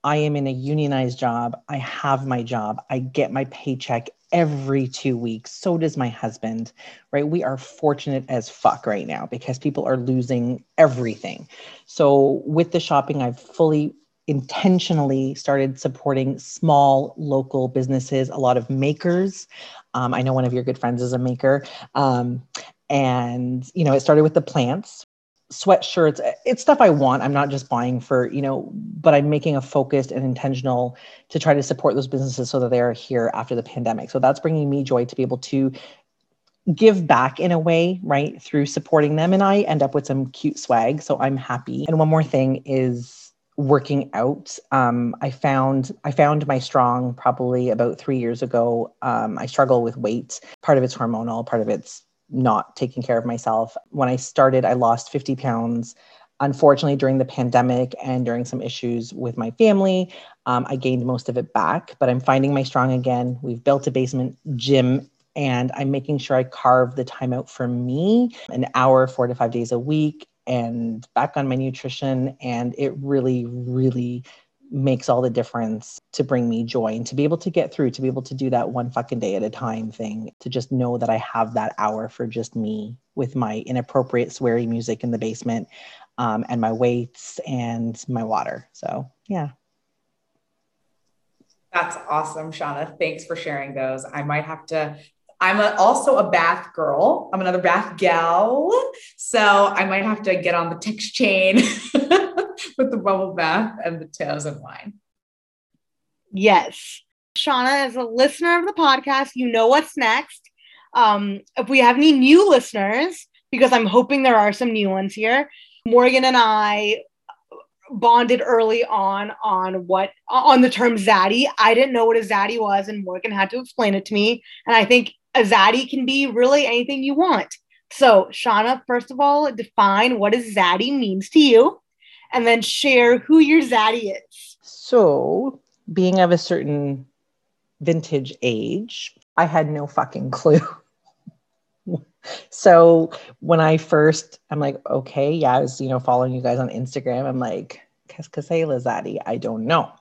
I am in a unionized job. I have my job. I get my paycheck every two weeks. So does my husband, right? We are fortunate as fuck right now because people are losing everything. So, with the shopping, I've fully intentionally started supporting small local businesses, a lot of makers. Um, I know one of your good friends is a maker. Um, and, you know, it started with the plants, sweatshirts it's stuff i want i'm not just buying for you know but i'm making a focused and intentional to try to support those businesses so that they are here after the pandemic. So that's bringing me joy to be able to give back in a way right through supporting them and i end up with some cute swag so i'm happy. And one more thing is working out. Um, i found i found my strong probably about three years ago. Um, i struggle with weight. Part of it's hormonal part of it's not taking care of myself. When I started, I lost 50 pounds unfortunately, during the pandemic and during some issues with my family, um, I gained most of it back, but I'm finding my strong again. We've built a basement gym and I'm making sure I carve the time out for me an hour, four to five days a week, and back on my nutrition. And it really, really makes all the difference to bring me joy and to be able to get through, to be able to do that one fucking day at a time thing, to just know that I have that hour for just me with my inappropriate sweary music in the basement um, and my weights and my water. So, yeah. That's awesome, Shana. Thanks for sharing those. I might have to I'm a, also a bath girl. I'm another bath gal. So I might have to get on the text chain with the bubble bath and the tails and wine. Yes. Shana, as a listener of the podcast, you know what's next. Um, if we have any new listeners, because I'm hoping there are some new ones here, Morgan and I bonded early on on what on the term zaddy. I didn't know what a zaddy was, and Morgan had to explain it to me. And I think a zaddy can be really anything you want. So, Shana, first of all, define what a zaddy means to you, and then share who your zaddy is. So, being of a certain vintage age, I had no fucking clue. so when I first, I'm like, okay, yeah, I was, you know, following you guys on Instagram. I'm like, Cascasela Zaddy, I don't know.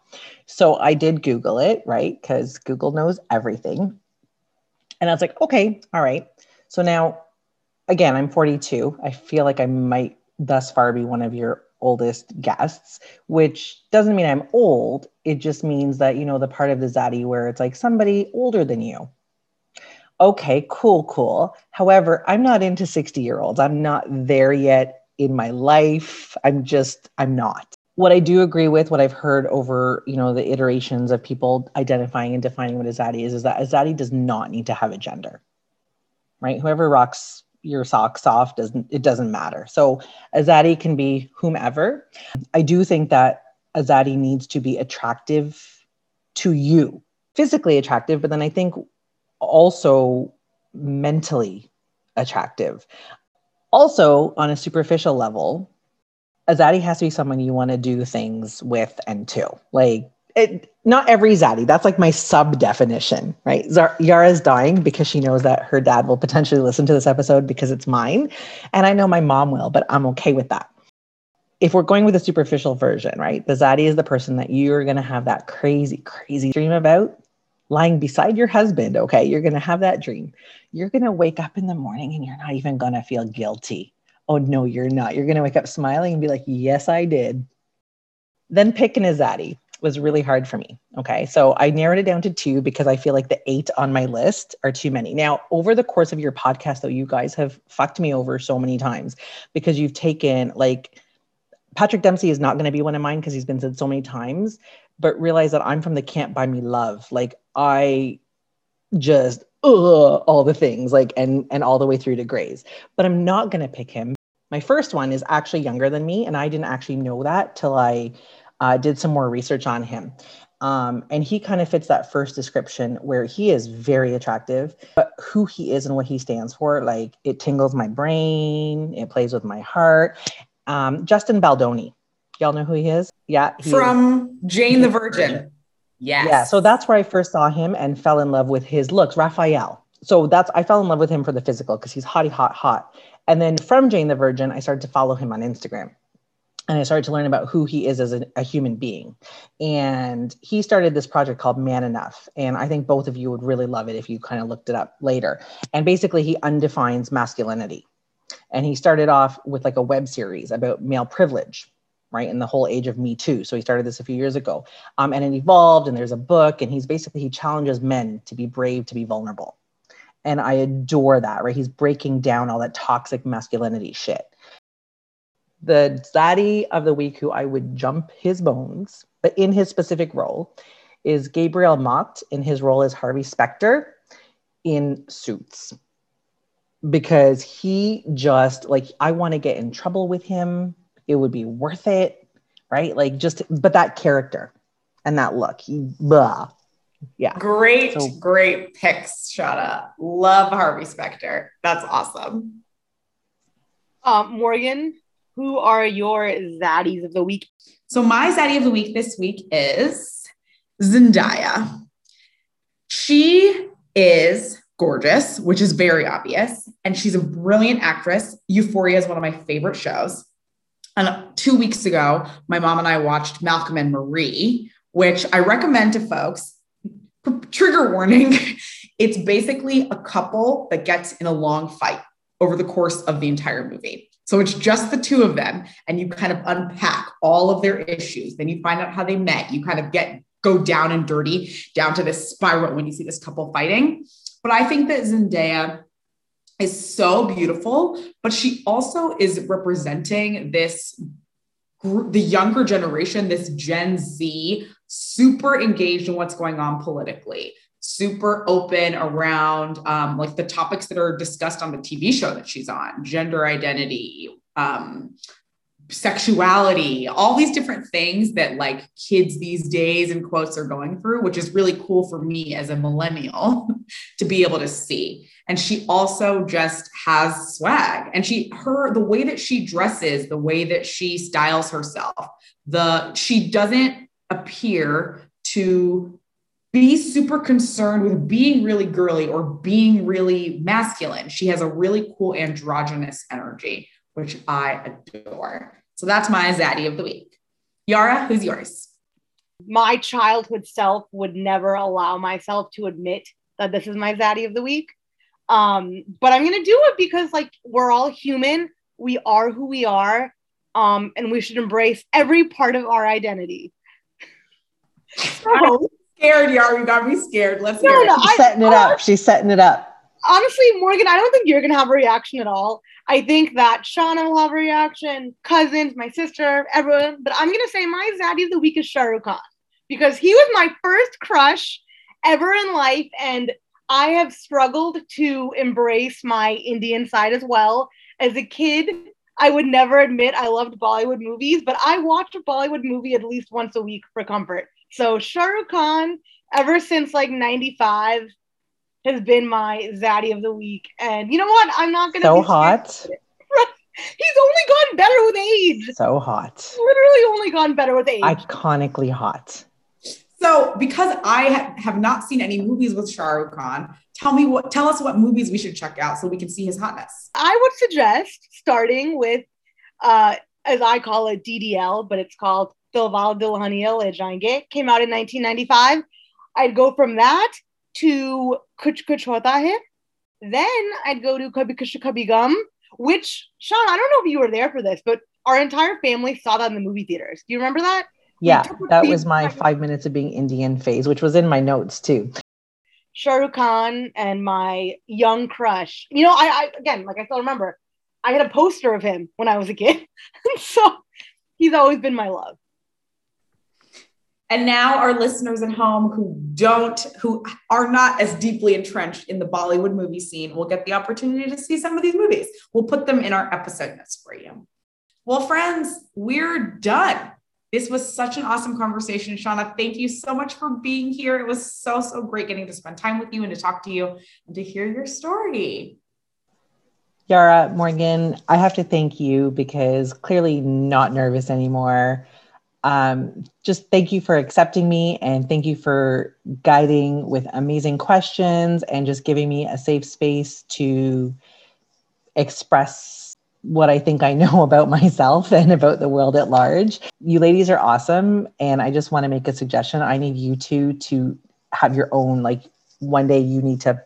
So I did Google it, right? Because Google knows everything. And I was like, okay, all right. So now, again, I'm 42. I feel like I might thus far be one of your oldest guests, which doesn't mean I'm old. It just means that, you know, the part of the Zaddy where it's like somebody older than you. Okay, cool, cool. However, I'm not into 60 year olds. I'm not there yet in my life. I'm just, I'm not what I do agree with, what I've heard over, you know, the iterations of people identifying and defining what a zaddy is, is that a zaddy does not need to have a gender, right? Whoever rocks your socks off doesn't, it doesn't matter. So a zaddy can be whomever. I do think that a zaddy needs to be attractive to you, physically attractive, but then I think also mentally attractive. Also, on a superficial level, a zaddy has to be someone you want to do things with and to. Like it, not every zaddy. That's like my sub definition, right? Zar- Yarah's dying because she knows that her dad will potentially listen to this episode because it's mine, and I know my mom will, but I'm okay with that. If we're going with a superficial version, right? The zaddy is the person that you're going to have that crazy, crazy dream about lying beside your husband. Okay, you're going to have that dream. You're going to wake up in the morning and you're not even going to feel guilty Oh, no, you're not. You're going to wake up smiling and be like, yes, I did. Then picking a zaddy was really hard for me. Okay. So I narrowed it down to two because I feel like the eight on my list are too many. Now, over the course of your podcast, though, you guys have fucked me over so many times because you've taken like Patrick Dempsey is not going to be one of mine because he's been said so many times, but realize that I'm from the Can't Buy Me Love. Like I just ugh, all the things like and and all the way through to Grey's. But I'm not gonna pick him. My first one is actually younger than me, and I didn't actually know that till I uh, did some more research on him. Um, and he kind of fits that first description where he is very attractive, but who he is and what he stands for, like it tingles my brain, it plays with my heart. Um, Justin Baldoni, y'all know who he is? Yeah, he from is. Jane the Virgin. Yes. Yeah. So that's where I first saw him and fell in love with his looks, Raphael. So that's I fell in love with him for the physical because he's hotty hot hot. And then from Jane the Virgin, I started to follow him on Instagram. And I started to learn about who he is as a, a human being. And he started this project called Man Enough. And I think both of you would really love it if you kind of looked it up later. And basically, he undefines masculinity. And he started off with like a web series about male privilege right in the whole age of me too so he started this a few years ago um, and it evolved and there's a book and he's basically he challenges men to be brave to be vulnerable and i adore that right he's breaking down all that toxic masculinity shit the daddy of the week who i would jump his bones but in his specific role is gabriel macht in his role as harvey specter in suits because he just like i want to get in trouble with him it would be worth it, right? Like just, but that character and that look, he, blah. yeah. Great, so, great picks, Shana. Love Harvey Specter. That's awesome. Um, Morgan, who are your zaddies of the week? So my zaddy of the week this week is Zendaya. She is gorgeous, which is very obvious, and she's a brilliant actress. Euphoria is one of my favorite shows. And two weeks ago, my mom and I watched Malcolm and Marie, which I recommend to folks. Trigger warning it's basically a couple that gets in a long fight over the course of the entire movie. So it's just the two of them, and you kind of unpack all of their issues. Then you find out how they met. You kind of get go down and dirty down to this spiral when you see this couple fighting. But I think that Zendaya is so beautiful, but she also is representing this the younger generation, this Gen Z, super engaged in what's going on politically, super open around um, like the topics that are discussed on the TV show that she's on, gender identity, um, sexuality, all these different things that like kids these days in quotes are going through, which is really cool for me as a millennial to be able to see. And she also just has swag and she her the way that she dresses, the way that she styles herself, the she doesn't appear to be super concerned with being really girly or being really masculine. She has a really cool androgynous energy, which I adore. So that's my zaddy of the week. Yarah, who's yours? My childhood self would never allow myself to admit that this is my zaddy of the week. Um, but I'm gonna do it because like we're all human, we are who we are, um, and we should embrace every part of our identity. so, scared, Yarah. You got me scared. Let's no, hear no, it. She's setting it up. She's setting it up. Honestly, Morgan, I don't think you're gonna have a reaction at all. I think that Shana will have a reaction, cousins, my sister, everyone. But I'm gonna say my zaddy of the week is Shah Rukh Khan because he was my first crush ever in life, and I have struggled to embrace my Indian side as well. As a kid, I would never admit I loved Bollywood movies, but I watched a Bollywood movie at least once a week for comfort. So Shah Rukh Khan, ever since like 95, has been my zaddy of the week. And you know what? I'm not gonna so hot. He's only gone better with age. So hot. Literally only gone better with age. Iconically hot. So, because I ha- have not seen any movies with Shah Rukh Khan, tell me what tell us what movies we should check out so we can see his hotness. I would suggest starting with uh as I call it DDL, but it's called Dilwale Dulhania Le Jayenge. Came out in 1995. I'd go from that to Kuch Kuch Hota Hai. Then I'd go to Kabhi Khushi Kabhie Gham, which Sean, I don't know if you were there for this, but our entire family saw that in the movie theaters. Do you remember that? Yeah, that was my five minutes of being Indian phase, which was in my notes too. Shah Rukh Khan and my young crush. You know, I, I again, like I still remember, I had a poster of him when I was a kid. so he's always been my love. And now our listeners at home who don't, who are not as deeply entrenched in the Bollywood movie scene will get the opportunity to see some of these movies. We'll put them in our episode notes for you. Well, friends, we're done. This was such an awesome conversation. Shana, thank you so much for being here. It was so, so great getting to spend time with you and to talk to you and to hear your story. Yarah, Morgan, I have to thank you because clearly not nervous anymore um, just thank you for accepting me and thank you for guiding with amazing questions and just giving me a safe space to express what I think I know about myself and about the world at large. You ladies are awesome. And I just want to make a suggestion. I need you two to have your own, like, one day you need to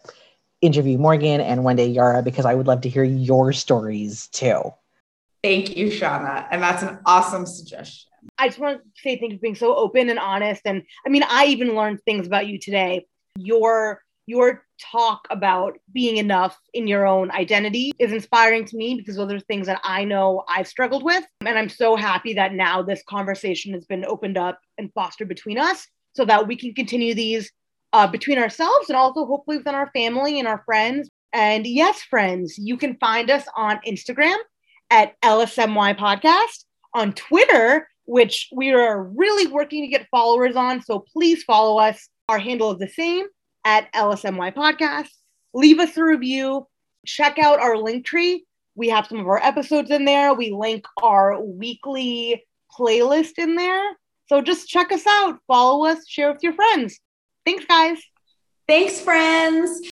interview Morgan and one day Yarah because I would love to hear your stories too. Thank you, Shana. And that's an awesome suggestion. I just want to say thank you for being so open and honest. And I mean, I even learned things about you today. Your your talk about being enough in your own identity is inspiring to me because those are things that I know I've struggled with. And I'm so happy that now this conversation has been opened up and fostered between us so that we can continue these uh, between ourselves and also hopefully within our family and our friends. And yes, friends, you can find us on Instagram at LSMY Podcast, on Twitter which we are really working to get followers on. So please follow us. Our handle is the same at LSMY Podcast. Leave us a review. Check out our link tree We have some of our episodes in there. We link our weekly playlist in there. So just check us out, follow us, share with your friends. Thanks, guys. Thanks, friends.